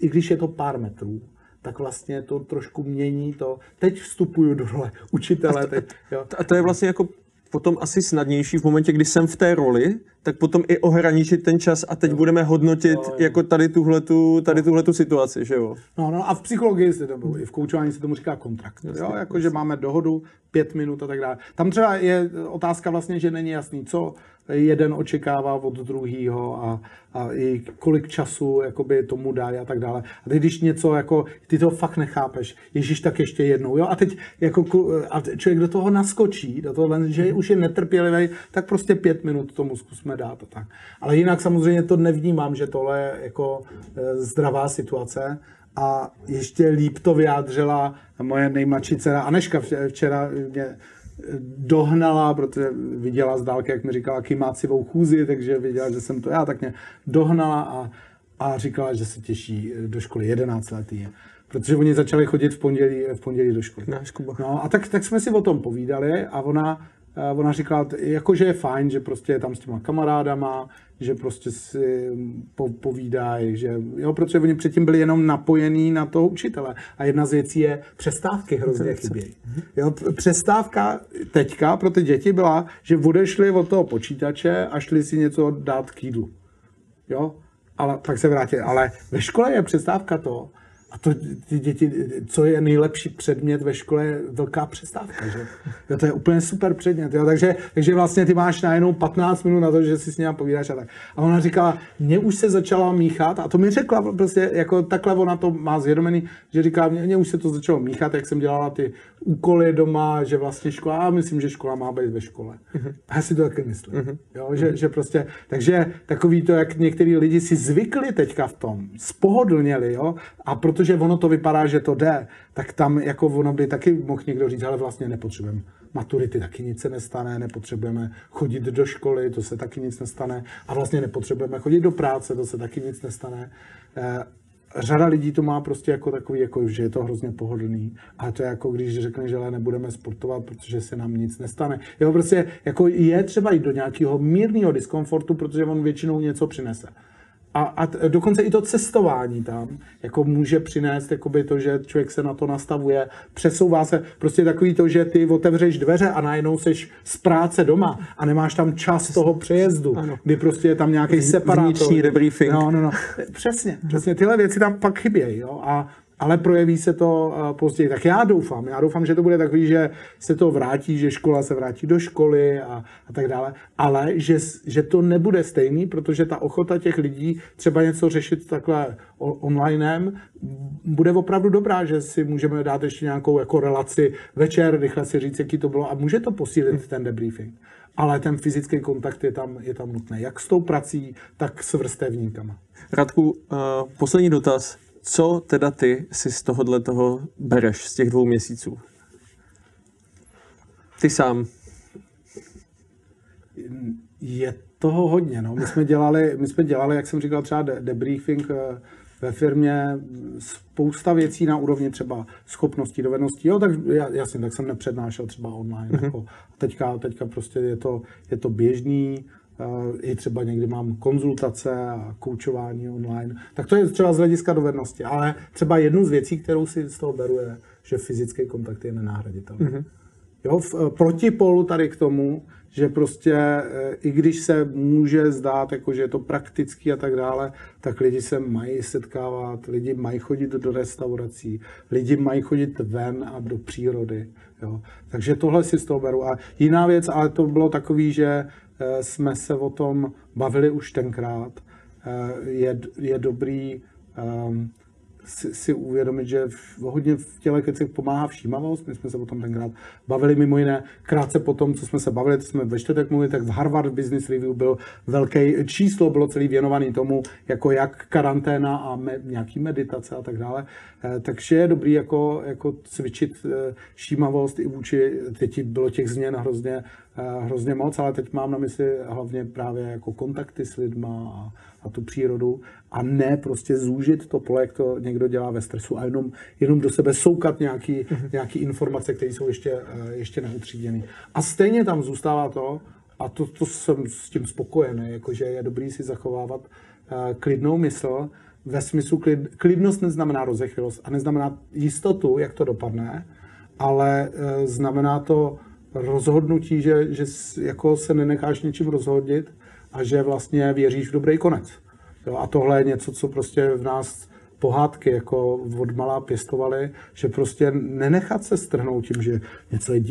i když je to pár metrů, tak vlastně to trošku mění to. Teď vstupuju do role <laughs> učitele. A to, teď, jo. a to je vlastně jako potom asi snadnější v momentě, kdy jsem v té roli, tak potom i ohraničit ten čas a teď no. budeme hodnotit no, jako tady tuhletu, tady tuhletu situaci, že jo? No, no a v psychologii se to, i v koučování se tomu říká kontrakt, jasně, jo? Jako, že máme dohodu, pět minut a tak dále. Tam třeba je otázka vlastně, že není jasný, co jeden očekává od druhého a, a i kolik času jakoby tomu dá a tak dále. A teď, když něco jako, ty to fakt nechápeš, Ježíš tak ještě jednou, jo, a teď jako, a člověk do toho naskočí, do toho, že už je netrpělivý, tak prostě pět minut tomu zkusme dát a tak. Ale jinak samozřejmě to nevnímám, že tohle je jako e, zdravá situace, a ještě líp to vyjádřila moje nejmladší dcera Aneška včera mě dohnala, protože viděla z dálky, jak mi říkala, kymácivou chůzi, takže viděla, že jsem to já, tak mě dohnala a a říkala, že se těší do školy 11 letý. Protože oni začali chodit v pondělí, v pondělí do školy. Náš Kuba. No a tak, tak jsme si o tom povídali a ona, ona říkala, jako, že je fajn, že prostě je tam s těma kamarádama, že prostě si po, povídají, že jo, protože oni předtím byli jenom napojení na toho učitele. A jedna z věcí je přestávky hrozně chybějí. Jo, přestávka teďka pro ty děti byla, že odešli od toho počítače a šli si něco dát k jídlu. Jo, ale pak se vrátili. Ale ve škole je přestávka to, a to ty děti, co je nejlepší předmět ve škole, je velká přestávka, že? Jo, to je úplně super předmět, jo? Takže, takže vlastně ty máš najednou 15 minut na to, že si s ním povídáš a tak. A ona říkala, mě už se začala míchat a to mi řekla prostě, jako takhle ona to má zvědomený, že říká, mě, mě už se to začalo míchat, jak jsem dělala ty úkoly doma, že vlastně škola, a myslím, že škola má být ve škole. Uh-huh. A já si to taky myslím. Uh-huh. Jo, že, uh-huh. že prostě, takže takový to, jak některý lidi si zvykli teďka v tom, spohodlněli, jo, a protože ono to vypadá, že to jde, tak tam jako ono by taky mohl někdo říct, ale vlastně nepotřebujeme maturity, taky nic se nestane, nepotřebujeme chodit do školy, to se taky nic nestane, a vlastně nepotřebujeme chodit do práce, to se taky nic nestane. Eh, řada lidí to má prostě jako takový, jako, že je to hrozně pohodlný. A to je jako když řekne, že ale nebudeme sportovat, protože se nám nic nestane. Jo, prostě jako je třeba jít do nějakého mírného diskomfortu, protože on většinou něco přinese. A, a dokonce i to cestování tam jako může přinést jakoby to, že člověk se na to nastavuje, přesouvá se. Prostě takový to, že ty otevřeš dveře a najednou seš z práce doma a nemáš tam čas toho přejezdu, ano. kdy prostě je tam nějaký separátor. Vnitřní debriefing. No, no, no. Přesně, přesně. Tyhle věci tam pak chybějí. Jo? A ale projeví se to eh, později. Tak já doufám, já doufám, že to bude takový, že se to vrátí, že škola se vrátí do školy a, a tak dále, ale že, že to nebude stejný, protože ta ochota těch lidí třeba něco řešit takhle onlinem bude opravdu dobrá, že si můžeme dát ještě nějakou jako relaci večer, rychle si říct, jaký to bylo a může to posílit ten debriefing. Ale ten fyzický kontakt je tam, je tam nutný, jak s tou prací, tak s vrstevníkama. Radku, uh, poslední dotaz co teda ty si z tohohle toho bereš, z těch dvou měsíců? Ty sám. Je toho hodně, no. My jsme dělali, my jsme dělali jak jsem říkal, třeba debriefing eh, ve firmě, spousta věcí na úrovni třeba schopností, dovedností. Jo, tak jasně, tak jsem nepřednášel třeba online. Mm-hmm. Jako, teďka, teďka prostě je to, je to běžný, i třeba někdy mám konzultace a koučování online, tak to je třeba z hlediska dovednosti. Ale třeba jednu z věcí, kterou si z toho beru, je, že fyzický kontakt je nenahraditelný. Mm-hmm. Jo, v eh, protipolu tady k tomu, že prostě eh, i když se může zdát, jako že je to praktický a tak dále, tak lidi se mají setkávat, lidi mají chodit do restaurací, lidi mají chodit ven a do přírody. Jo. Takže tohle si z toho beru. A jiná věc, ale to bylo takový, že Eh, jsme se o tom bavili už tenkrát. Eh, je, je dobrý um, si, si uvědomit, že v, hodně v těle kecech pomáhá všímavost. My jsme se o tom tenkrát bavili mimo jiné. Krátce po tom, co jsme se bavili, to jsme ve čtvrtek mluvili, tak v Harvard Business Review byl velký číslo, bylo celý věnovaný tomu, jako jak karanténa a me, nějaký meditace a tak dále. Eh, takže je dobrý jako, jako cvičit eh, všímavost i vůči, teď bylo těch změn hrozně, eh, hrozně moc, ale teď mám na mysli hlavně právě jako kontakty s lidma a, a tu přírodu a ne prostě zúžit to pole, jak to někdo dělá ve stresu a jenom, jenom do sebe soukat nějaký, mm-hmm. nějaký informace, které jsou ještě, ještě neutříděné. A stejně tam zůstává to, a to, to jsem s tím spokojený, jakože je dobrý si zachovávat klidnou mysl, ve smyslu klid, klidnost neznamená rozechvělost a neznamená jistotu, jak to dopadne, ale znamená to rozhodnutí, že, že jako se nenecháš něčím rozhodit a že vlastně věříš v dobrý konec. Jo, a tohle je něco, co prostě v nás pohádky jako od malá pěstovali, že prostě nenechat se strhnout tím, že něco je,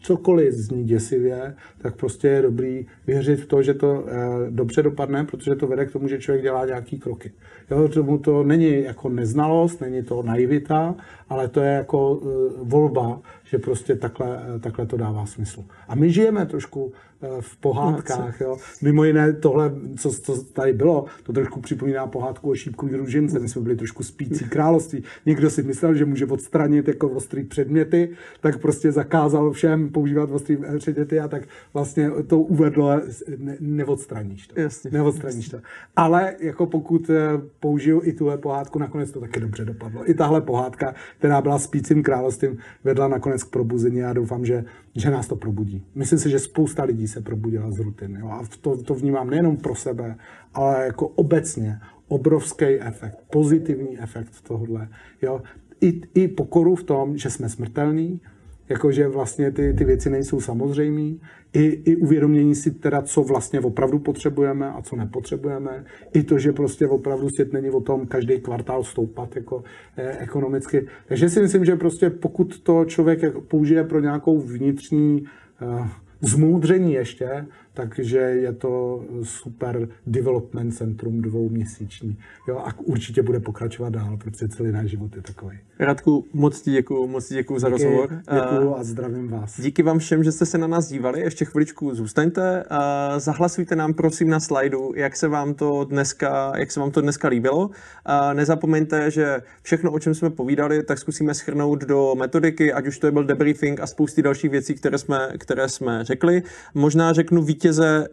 cokoliv zní děsivě, tak prostě je dobrý věřit v to, že to e, dobře dopadne, protože to vede k tomu, že člověk dělá nějaký kroky. Jo, tomu to není jako neznalost, není to naivita, ale to je jako e, volba, že prostě takhle, takhle to dává smysl. A my žijeme trošku v pohádkách. Jo. Mimo jiné tohle, co, co tady bylo, to trošku připomíná pohádku o šípku družince. My jsme byli trošku spící království. Někdo si myslel, že může odstranit jako ostrý předměty, tak prostě zakázal všem používat ostrý předměty a tak vlastně to uvedlo, ne, neodstraníš to. Jasně. Neodstraníš to. Ale jako pokud eh, použiju i tuhle pohádku, nakonec to taky dobře dopadlo. I tahle pohádka, která byla spícím královstvím, vedla nakonec k probuzení a doufám, že, že nás to probudí. Myslím si, že spousta lidí se probudila z rutiny. Jo? A to, to vnímám nejenom pro sebe, ale jako obecně obrovský efekt, pozitivní efekt tohohle. Jo? I, I pokoru v tom, že jsme smrtelní, jakože vlastně ty, ty věci nejsou samozřejmé, i, i uvědomění si teda, co vlastně opravdu potřebujeme a co nepotřebujeme, i to, že prostě opravdu svět není o tom každý kvartál stoupat jako eh, ekonomicky. Takže si myslím, že prostě pokud to člověk použije pro nějakou vnitřní eh, zmoudření ještě, takže je to super development centrum dvouměsíční. Jo, a určitě bude pokračovat dál, protože celý náš život je takový. Radku, moc ti děkuju, moc ti děkuju za Díky, rozhovor. Děkuju a zdravím vás. Díky vám všem, že jste se na nás dívali. Ještě chviličku zůstaňte. A zahlasujte nám prosím na slajdu, jak se vám to dneska, jak se vám to dneska líbilo. A nezapomeňte, že všechno, o čem jsme povídali, tak zkusíme schrnout do metodiky, ať už to je byl debriefing a spousty dalších věcí, které jsme, které jsme řekli. Možná řeknu vítěze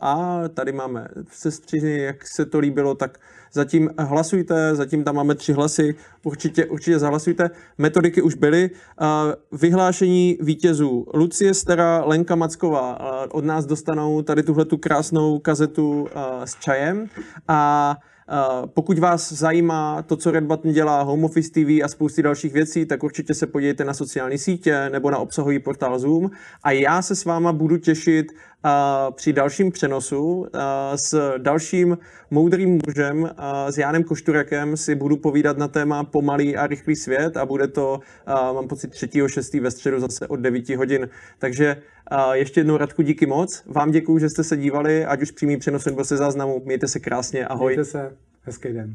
a tady máme sestřižny, jak se to líbilo, tak zatím hlasujte, zatím tam máme tři hlasy, určitě, určitě zahlasujte. Metodiky už byly. Vyhlášení vítězů. Lucie Stera, Lenka Macková od nás dostanou tady tuhle tu krásnou kazetu s čajem a pokud vás zajímá to, co Red Button dělá, Home Office TV a spousty dalších věcí, tak určitě se podívejte na sociální sítě nebo na obsahový portál Zoom. A já se s váma budu těšit při dalším přenosu s dalším moudrým mužem, s Jánem Košturakem si budu povídat na téma pomalý a rychlý svět a bude to, mám pocit, 3.6. ve středu zase od 9 hodin. Takže ještě jednou Radku díky moc. Vám děkuji, že jste se dívali, ať už přímý přenos nebo se záznamu. Mějte se krásně, ahoj. Mějte se, hezký den.